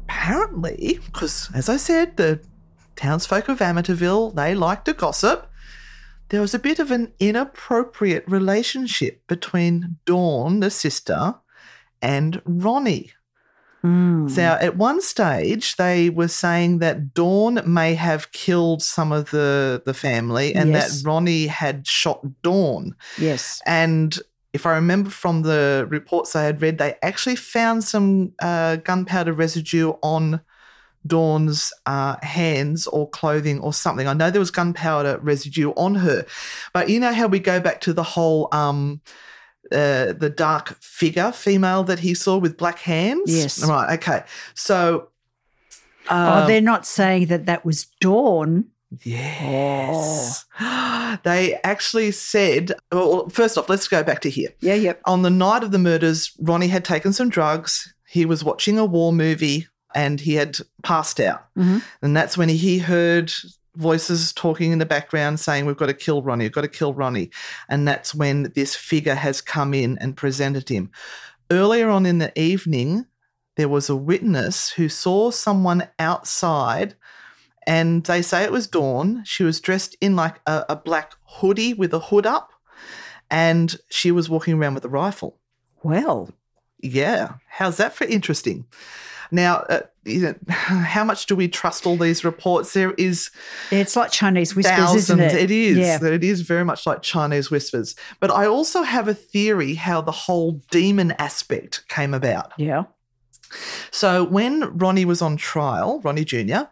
Apparently, because as I said, the townsfolk of Amityville, they like to gossip. There was a bit of an inappropriate relationship between Dawn, the sister, and Ronnie. Mm. So at one stage, they were saying that Dawn may have killed some of the, the family and Yes. that Ronnie had shot Dawn. Yes. And if I remember from the reports I had read, they actually found some uh, gunpowder residue on Dawn's uh, hands or clothing or something. I know there was gunpowder residue on her, but you know how we go back to the whole um, uh, the dark figure female that he saw with black hands. Yes. Right. Okay. So. oh, um, they're not saying that that was Dawn. Yes. They actually said, well, first off, let's go back to here. Yeah, yep. On the night of the murders, Ronnie had taken some drugs. He was watching a war movie and he had passed out. Mhm. And that's when he heard voices talking in the background saying, We've got to kill Ronnie, we've got to kill Ronnie. And that's when this figure has come in and presented him. Earlier on in the evening, there was a witness who saw someone outside and they say it was Dawn. She was dressed in like a, a black hoodie with a hood up, and she was walking around with a rifle. Well, Yeah, how's that for interesting? Now, uh, you know, how much do we trust all these reports? There is it's like Chinese whispers, thousands. isn't it? It is. Yeah. It is very much like Chinese whispers. But I also have a theory how the whole demon aspect came about. Yeah. So when Ronnie was on trial, Ronnie Jr.,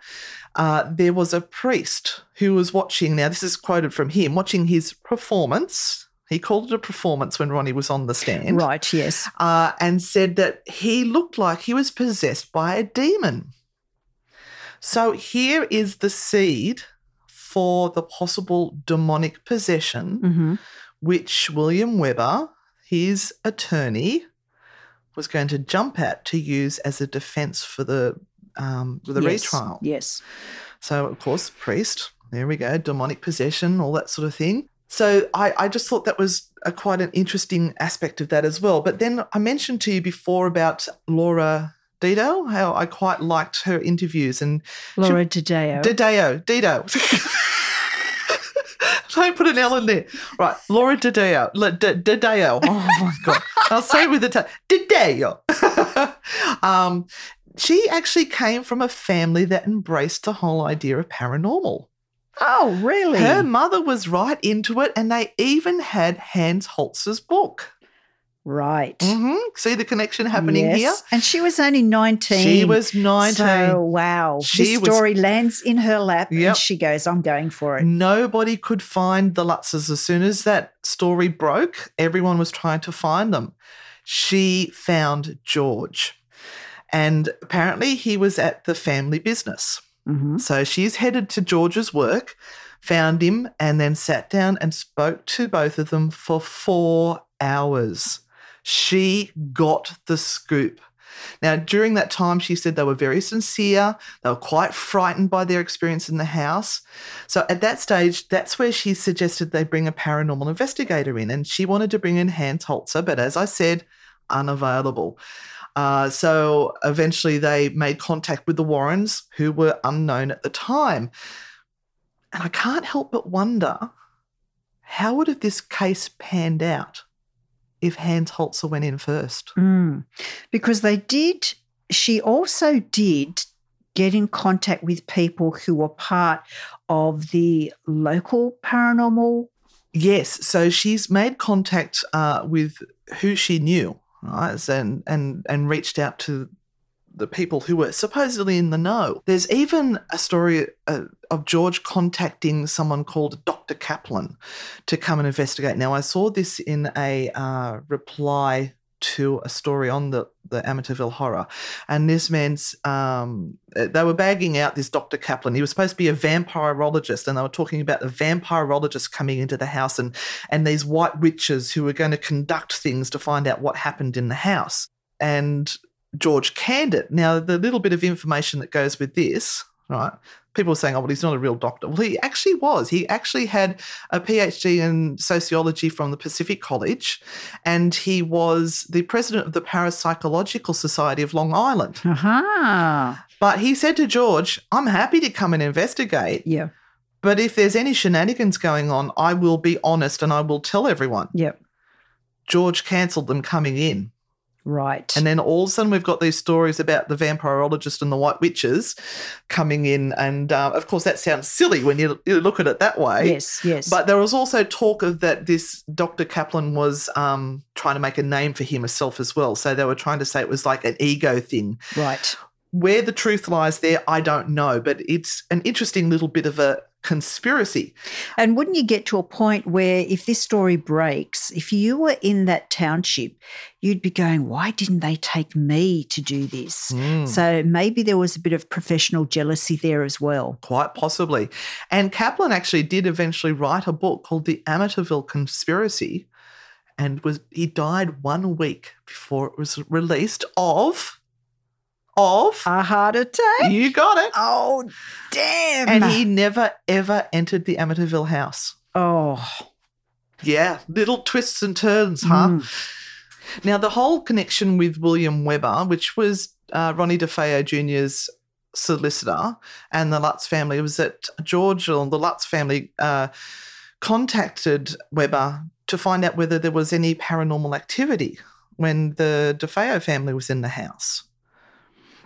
uh, there was a priest who was watching. Now, this is quoted from him watching his performance. He called it a performance when Ronnie was on the stand. Right, yes. Uh, and said that he looked like he was possessed by a demon. So here is the seed for the possible demonic possession, Mm-hmm. which William Weber, his attorney, was going to jump at to use as a defense for the um, for the yes. retrial. Yes. So, of course, priest, there we go, demonic possession, all that sort of thing. So, I, I just thought that was a, quite an interesting aspect of that as well. But then I mentioned to you before about Laura Dido, how I quite liked her interviews. And Laura Dideo. Dideo, Dido. Don't put an L in there. Right, Laura Dideo. Dideo. Oh my God. I'll say it with the tongue. Dideo. um, she actually came from a family that embraced the whole idea of paranormal. Oh, really? Her mother was right into it, and they even had Hans Holz's book. right. hmm See the connection happening Yes. here? And she was only 19. She was 19. So, wow. She this was- story lands in her lap Yep. and she goes, I'm going for it. Nobody could find the Lutzes. As soon as that story broke, everyone was trying to find them. She found George. And apparently, he was at the family business. Mhm. So she's headed to George's work, found him, and then sat down and spoke to both of them for four hours. She got the scoop. Now, during that time, she said they were very sincere. They were quite frightened by their experience in the house. So at that stage, that's where she suggested they bring a paranormal investigator in. And she wanted to bring in Hans Holzer, but as I said, unavailable. Uh, so eventually they made contact with the Warrens, who were unknown at the time. And I can't help but wonder how would have this case panned out if Hans Holzer went in first? Mm. Because they did, she also did get in contact with people who were part of the local paranormal. Yes, so she's made contact uh, with who she knew, right, and and and reached out to the people who were supposedly in the know. There's even a story uh, of George contacting someone called Dr. Kaplan to come and investigate. Now, I saw this in a uh, reply to a story on the, the Amityville horror. And this man's, um, they were bagging out this Dr. Kaplan. He was supposed to be a vampirologist, and they were talking about the vampirologist coming into the house and, and these white witches who were going to conduct things to find out what happened in the house. And George canned it. Now, the little bit of information that goes with this, right? People are saying, oh, well, he's not a real doctor. Well, he actually was. He actually had a PhD in sociology from the Pacific College, and he was the president of the Parapsychological Society of Long Island. Aha. But he said to George, I'm happy to come and investigate, Yeah. but if there's any shenanigans going on, I will be honest and I will tell everyone. Yep. George cancelled them coming in. Right. And then all of a sudden, we've got these stories about the vampirologist and the white witches coming in. And uh, of course, that sounds silly when you, you look at it that way. yes, yes. But there was also talk of that this Dr. Kaplan was um, trying to make a name for himself as well. So they were trying to say it was like an ego thing. right. Where the truth lies there, I don't know. But it's an interesting little bit of a conspiracy. And wouldn't you get to a point where if this story breaks, if you were in that township, you'd be going, why didn't they take me to do this? Mm. So maybe there was a bit of professional jealousy there as well. Quite possibly. And Kaplan actually did eventually write a book called The Amityville Conspiracy and was he died one week before it was released of of A heart attack? you got it. Oh, damn. And he never ever entered the Amityville house. oh, Yeah, little twists and turns, huh? Mm. Now, the whole connection with William Weber, which was uh, Ronnie DeFeo Jr.'s solicitor and the Lutz family, was that George or the Lutz family uh, contacted Weber to find out whether there was any paranormal activity when the DeFeo family was in the house.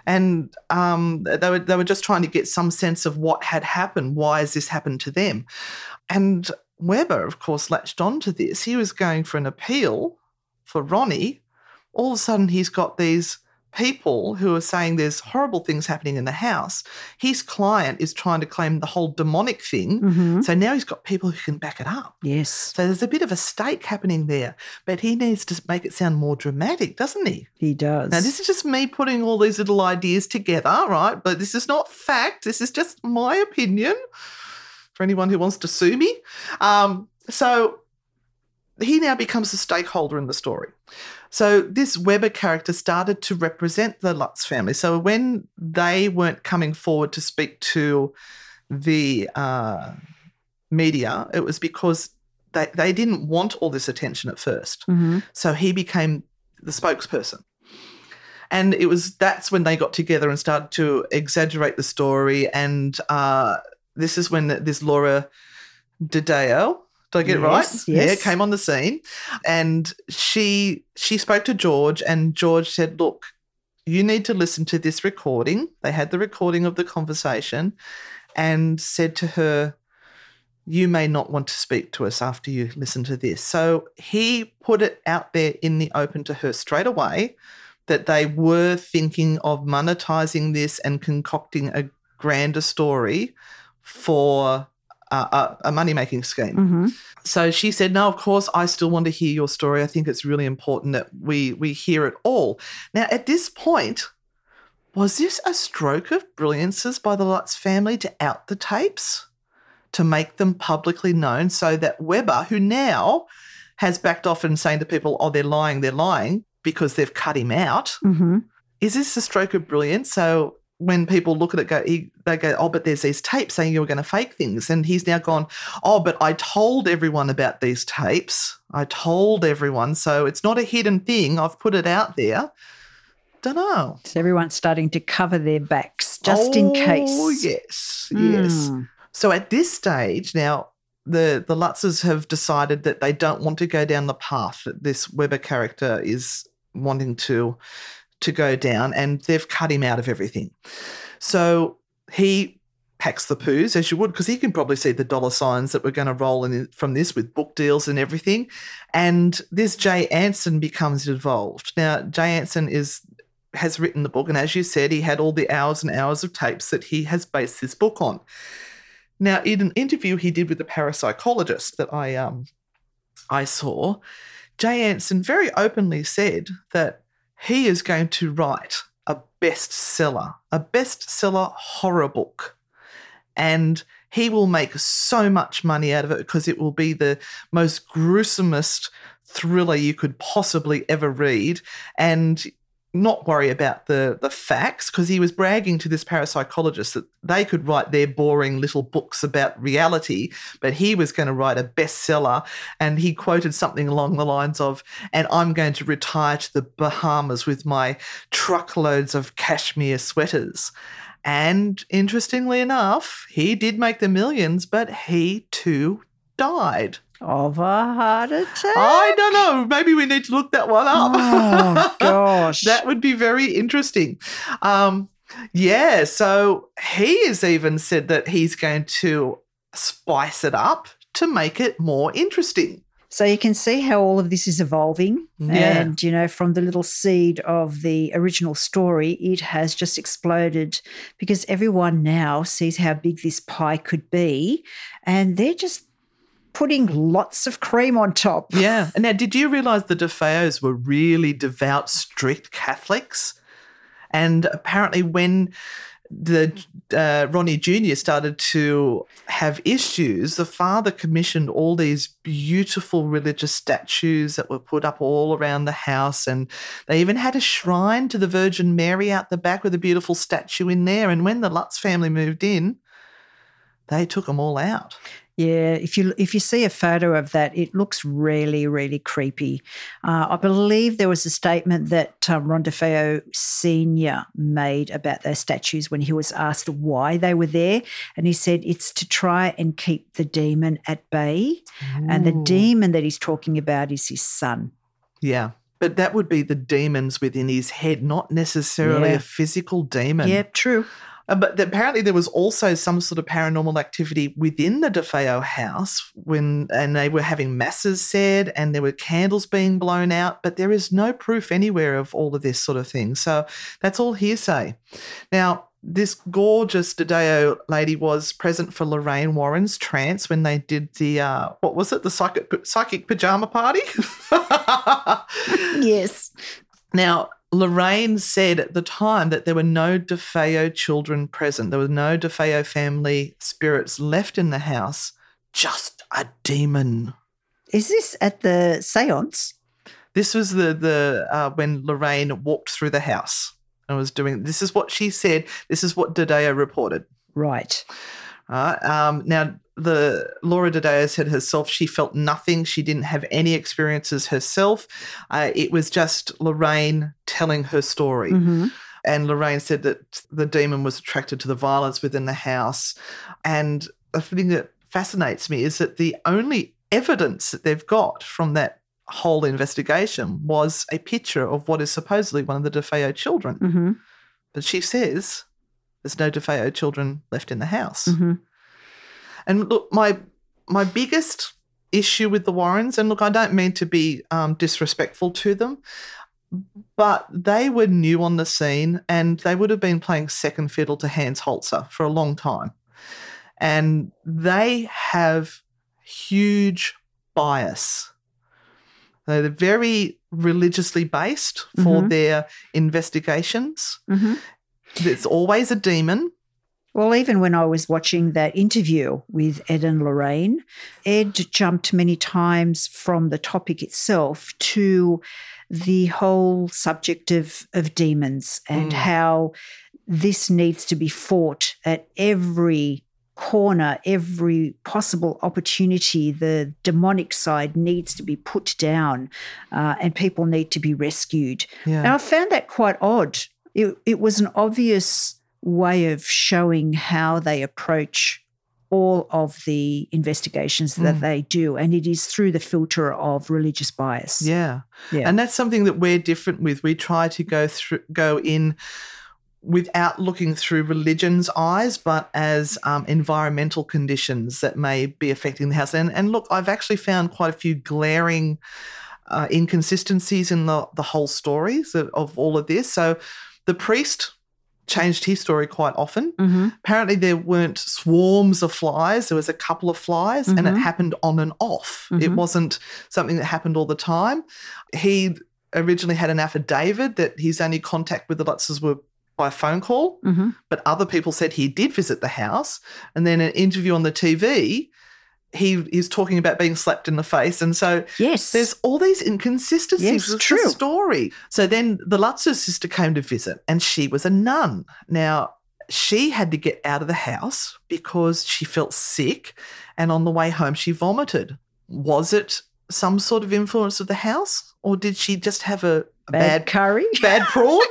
And um, they, were, they were just trying to get some sense of what had happened. Why has this happened to them? And Weber, of course, latched onto this. He was going for an appeal for Ronnie. All of a sudden, he's got these people who are saying there's horrible things happening in the house. His client is trying to claim the whole demonic thing. Mhm. So now he's got people who can back it up. Yes. So there's a bit of a stake happening there, but he needs to make it sound more dramatic, doesn't he? He does. Now, this is just me putting all these little ideas together, right? But this is not fact. This is just my opinion for anyone who wants to sue me. Um, so he now becomes a stakeholder in the story. So this Weber character started to represent the Lutz family. So when they weren't coming forward to speak to the uh, media, it was because they, they didn't want all this attention at 1st Mhm. So he became the spokesperson. And it was that's when they got together and started to exaggerate the story. And uh, this is when this Laura DiDio, did I get it right? Yes, yes. Yeah, came on the scene, and she she spoke to George, and George said, "Look, you need to listen to this recording." They had the recording of the conversation, and said to her, "You may not want to speak to us after you listen to this." So he put it out there in the open to her straight away that they were thinking of monetizing this and concocting a grander story for uh, a, a money making scheme. Mhm. So she said, "No, of course, I still want to hear your story. I think it's really important that we we hear it all." Now, at this point, was this a stroke of brilliances by the Lutz family to out the tapes, to make them publicly known, so that Weber, who now has backed off and saying to people, "Oh, they're lying, they're lying," because they've cut him out. Mhm. Is this a stroke of brilliance? So when people look at it, go he, they go, "Oh, but there's these tapes saying you were going to fake things," and he's now gone, "Oh, but I told everyone about these tapes. I told everyone, so it's not a hidden thing. I've put it out there." Don't know. So everyone's starting to cover their backs just in case. Oh yes, yes. Mm. So at this stage now, the the Lutzes have decided that they don't want to go down the path that this Weber character is wanting to to go down, and they've cut him out of everything. So he packs the poos as you would, because he can probably see the dollar signs that we're going to roll in from this with book deals and everything. And this Jay Anson becomes involved. Now, Jay Anson is has written the book, and as you said, he had all the hours and hours of tapes that he has based this book on. Now, in an interview he did with the parapsychologist that I um I saw, Jay Anson very openly said that he is going to write a bestseller, a bestseller horror book. And he will make so much money out of it because it will be the most gruesomest thriller you could possibly ever read. And not worry about the the facts because he was bragging to this parapsychologist that they could write their boring little books about reality, but he was going to write a bestseller. And he quoted something along the lines of, "And I'm going to retire to the Bahamas with my truckloads of cashmere sweaters." And interestingly enough, he did make the millions, but he too died. Of a heart attack. I don't know. Maybe we need to look that one up. Oh, gosh. that would be very interesting. Um, yeah, so he has even said that he's going to spice it up to make it more interesting. So you can see how all of this is evolving. Yeah. And, you know, from the little seed of the original story, it has just exploded because everyone now sees how big this pie could be. And they're just putting lots of cream on top. Yeah. And now, did you realize the DeFeos were really devout, strict Catholics? And apparently, when the uh, Ronnie Jr. started to have issues, the father commissioned all these beautiful religious statues that were put up all around the house. And they even had a shrine to the Virgin Mary out the back with a beautiful statue in there. And when the Lutz family moved in, they took them all out. Yeah, if you if you see a photo of that, it looks really, really creepy. Uh, I believe there was a statement that um, Ron DeFeo Senior made about those statues when he was asked why they were there, and he said it's to try and keep the demon at bay, and the demon that he's talking about is his son. Yeah. But that would be the demons within his head, not necessarily Yeah. a physical demon. Yeah, true. Uh, But apparently, there was also some sort of paranormal activity within the DeFeo house when, and they were having masses said, and there were candles being blown out. But there is no proof anywhere of all of this sort of thing. So that's all hearsay. Now, this gorgeous DiDio lady was present for Lorraine Warren's trance when they did the uh, what was it, the psychic psychic pajama party. yes. Now, Lorraine said at the time that there were no DeFeo children present. There was no DeFeo family spirits left in the house, just a demon. Is this at the seance? This was the the uh, when Lorraine walked through the house and was doing. This is what she said. This is what DiDio reported. Right. Uh, um, now, the Laura DiDio said herself she felt nothing. She didn't have any experiences herself. Uh, it was just Lorraine telling her story. Mhm. And Lorraine said that the demon was attracted to the violence within the house. And the thing that fascinates me is that the only evidence that they've got from that whole investigation was a picture of what is supposedly one of the DeFeo children. Mm-hmm. But she says there's no DeFeo children left in the house. Mhm. And look, my my biggest issue with the Warrens, and look, I don't mean to be um, disrespectful to them, but they were new on the scene and they would have been playing second fiddle to Hans Holzer for a long time. And they have huge bias. They're very religiously based for Mhm. their investigations. Mhm. There's always a demon. Well, even when I was watching that interview with Ed and Lorraine, Ed jumped many times from the topic itself to the whole subject of, of demons and Mm. how this needs to be fought at every corner, every possible opportunity. The demonic side needs to be put down uh, and people need to be rescued. Yeah. And I found that quite odd. It, it was an obvious way of showing how they approach all of the investigations that Mm. they do. And it is through the filter of religious bias. Yeah. Yeah. And that's something that we're different with. We try to go through go in without looking through religion's eyes, but as um, environmental conditions that may be affecting the house. And, and look, I've actually found quite a few glaring uh, inconsistencies in the, the whole stories of, of all of this. So the priest changed his story quite often. Mm-hmm. Apparently, there weren't swarms of flies. There was a couple of flies, and it Mhm. happened on and off. It Mhm. wasn't something that happened all the time. He originally had an affidavit that his only contact with the Lutzes were by phone call, Mm-hmm. but other people said he did visit the house. And then an interview on the TV, he is talking about being slapped in the face. And so Yes. there's all these inconsistencies Yes, with true. the story. So then the Lutz's sister came to visit and she was a nun. Now, she had to get out of the house because she felt sick and on the way home she vomited. Was it some sort of influence of the house or did she just have a, a Bad, bad curry. bad prawn.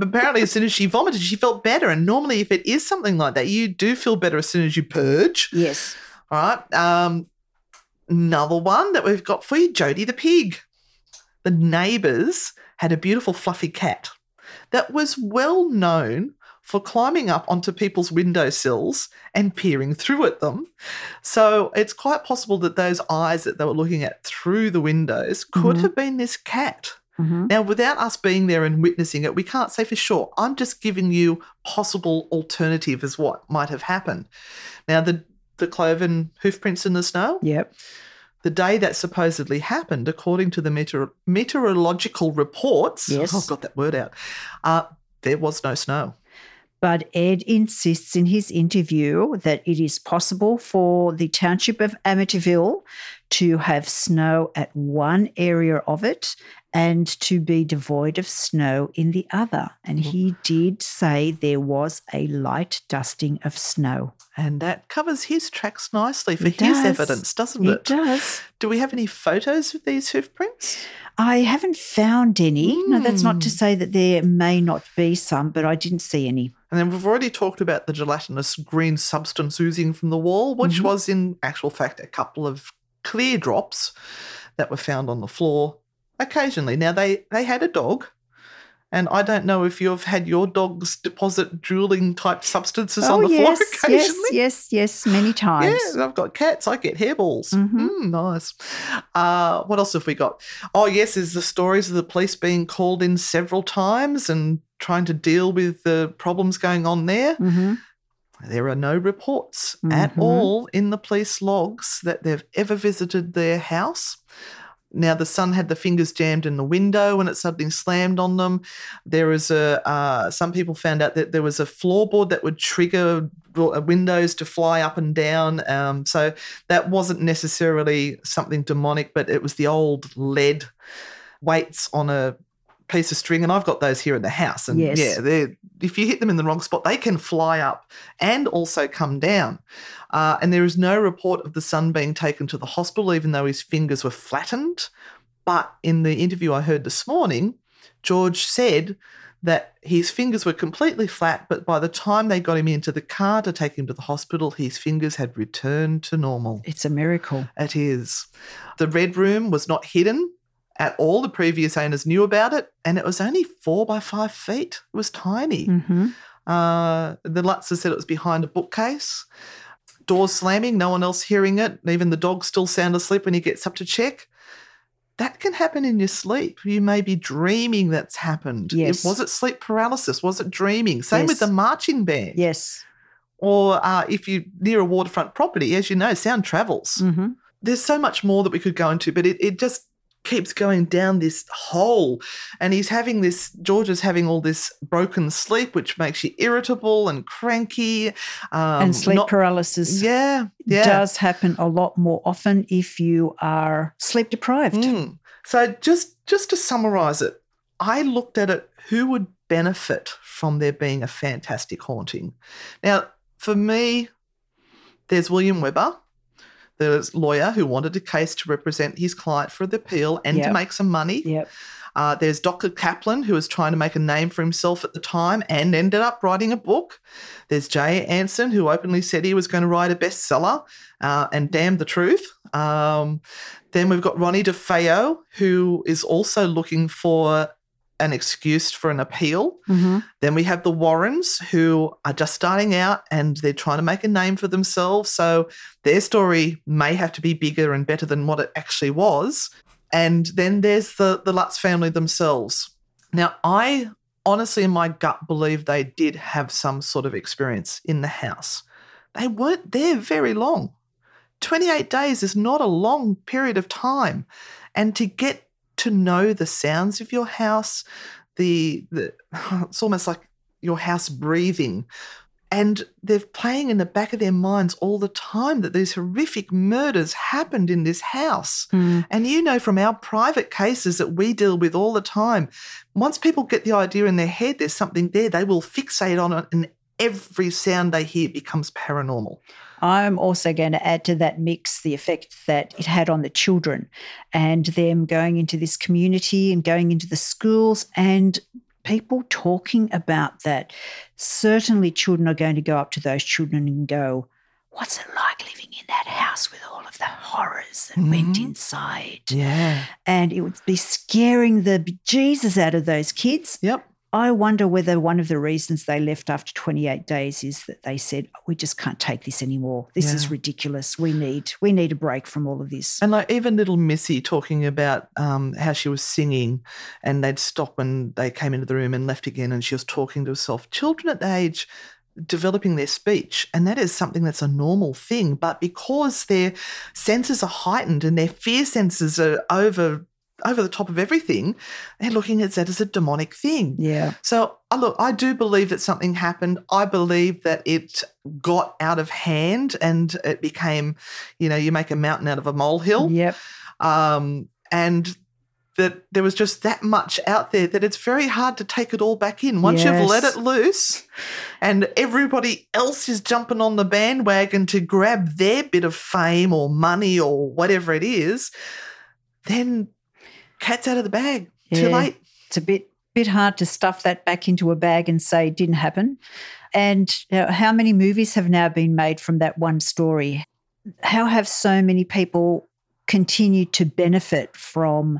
Apparently, as soon as she vomited, she felt better. And normally, if it is something like that, you do feel better as soon as you purge. Yes. All right. Um, another one that we've got for you Jody the pig. The neighbours had a beautiful fluffy cat that was well known for climbing up onto people's windowsills and peering through at them. So it's quite possible that those eyes that they were looking at through the windows could Mhm. have been this cat. Mhm. Now, without us being there and witnessing it, we can't say for sure. I'm just giving you possible alternative as what might have happened. Now, the the cloven hoof prints in the snow. Yep. The day that supposedly happened, according to the meteor- meteorological reports, Yes. I've got that word out. Uh, there was no snow. But Ed insists in his interview that it is possible for the township of Amityville to have snow at one area of it and to be devoid of snow in the other. And he did say there was a light dusting of snow. And that covers his tracks nicely for It his does. evidence, doesn't it? It does. Do we have any photos of these hoof prints? I haven't found any. No, that's not to Mm. say that there may not be some, but I didn't see any. And then we've already talked about the gelatinous green substance oozing from the wall, which Mhm. was in actual fact a couple of clear drops that were found on the floor occasionally. Now they they had a dog, And I don't know if you've had your dogs deposit drooling type substances oh, on the yes, floor occasionally. Yes, yes, yes, many times. Yeah, I've got cats. I get hairballs. Mhm. Mm, nice. Uh, what else have we got? Oh, yes, is the stories of the police being called in several times and trying to deal with the problems going on there. hmm There are no reports at Mhm. all in the police logs that they've ever visited their house. Now, the son had the fingers jammed in the window and it suddenly slammed on them. There is a, uh, some people found out that there was a floorboard that would trigger uh, windows to fly up and down. Um, so that wasn't necessarily something demonic, but it was the old lead weights on a piece of string. And I've got those here in the house. And Yes. yeah, if you hit them in the wrong spot, they can fly up and also come down. Uh, and there is no report of the son being taken to the hospital, even though his fingers were flattened. But in the interview I heard this morning, George said that his fingers were completely flat, but by the time they got him into the car to take him to the hospital, his fingers had returned to normal. It's a miracle. It is. The red room was not hidden at all. The previous owners knew about it, and it was only four by five feet. It was tiny. hmm Uh, the Lutzes said it was behind a bookcase. Doors slamming, no one else hearing it. Even the dog still sound asleep when he gets up to check. That can happen in your sleep. You may be dreaming that's happened. Yes. Was it sleep paralysis? Was it dreaming? Same with the marching band. Yes. Or uh, if you're near a waterfront property, as you know, sound travels hmm there's so much more that we could go into, but it, it just keeps going down this hole. And he's having this, George is having all this broken sleep, which makes you irritable and cranky. Um, and sleep not- paralysis Yeah, yeah. does happen a lot more often if you are sleep deprived. Mm. So just just to summarize it, I looked at it who would benefit from there being a fantastic haunting. Now, for me, there's William Weber, the lawyer who wanted a case to represent his client for the appeal and to make some money. Yep. Uh, there's Dr. Kaplan, who was trying to make a name for himself at the time and ended up writing a book. There's Jay Anson, who openly said he was going to write a bestseller uh, and damn the truth. Um, then we've got Ronnie DeFeo, who is also looking for an excuse for an appeal. hmm Then we have the Warrens, who are just starting out and they're trying to make a name for themselves. So their story may have to be bigger and better than what it actually was. And then there's the, the Lutz family themselves. Now, I honestly, in my gut, believe they did have some sort of experience in the house. They weren't there very long. 28 days is not a long period of time. And to get to know the sounds of your house, the, the it's almost like your house breathing. And they're playing in the back of their minds all the time that these horrific murders happened in this house. Mm. And you know from our private cases that we deal with all the time, once people get the idea in their head there's something there, they will fixate on it and every sound they hear becomes paranormal. I'm also going to add to that mix the effect that it had on the children and them going into this community and going into the schools and people talking about that. Certainly, children are going to go up to those children and go, What's it like living in that house with all of the horrors that went Mhm. inside? Yeah. And it would be scaring the Jesus out of those kids. Yep. I wonder whether one of the reasons they left after 28 days is that they said, we just can't take this anymore. This is ridiculous. We need we need a break from all of this. And like even little Missy talking about um, how she was singing and they'd stop when they came into the room and left again and she was talking to herself. Children at the age developing their speech and that is something that's a normal thing but because their senses are heightened and their fear senses are over over the top of everything they're looking at that as a demonic thing Yeah. so uh, look, I do believe that something happened. I believe that it got out of hand and it became, you know, you make a mountain out of a molehill. Yep. Um, and that there was just that much out there that it's very hard to take it all back in. Once you've let it loose and everybody else is jumping on the bandwagon to grab their bit of fame or money or whatever it is, then cat's out of the bag. Too late. It's a bit bit hard to stuff that back into a bag and say it didn't happen. And how many movies have now been made from that one story? How have so many people continued to benefit from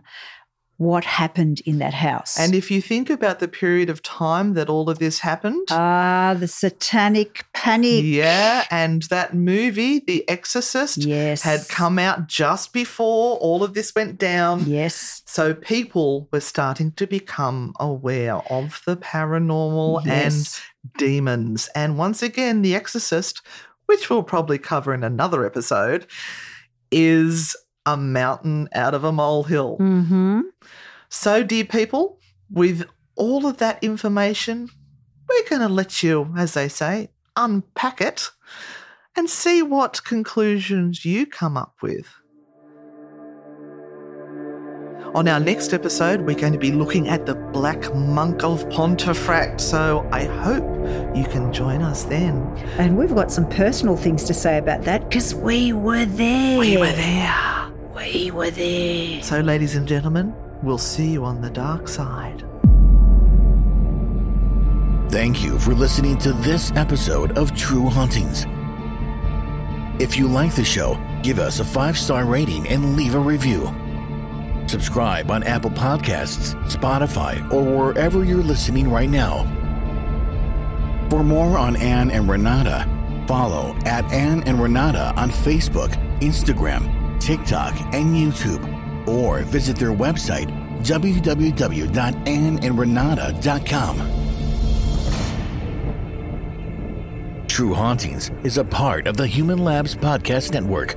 what happened in that house. And if you think about the period of time that all of this happened. Ah, the satanic panic. Yeah. And that movie, The Exorcist, yes. had come out just before all of this went down. Yes. So people were starting to become aware of the paranormal Yes. and demons. And once again, The Exorcist, which we'll probably cover in another episode, is a mountain out of a molehill. Mm-hmm. So, dear people, with all of that information, we're going to let you, as they say, unpack it and see what conclusions you come up with. On our next episode, we're going to be looking at the Black Monk of Pontefract, so I hope you can join us then. And we've got some personal things to say about that because we were there. We were there. We were there. So, ladies and gentlemen, we'll see you on the dark side. Thank you for listening to this episode of True Hauntings. If you like the show, give us a five star rating and leave a review. Subscribe on Apple Podcasts, Spotify, or wherever you're listening right now. For more on Anne and Renata, follow at Anne and Renata on Facebook, Instagram, TikTok, and YouTube, or visit their website www.anneandrenata.com. True Hauntings is a part of the Human Labs Podcast Network.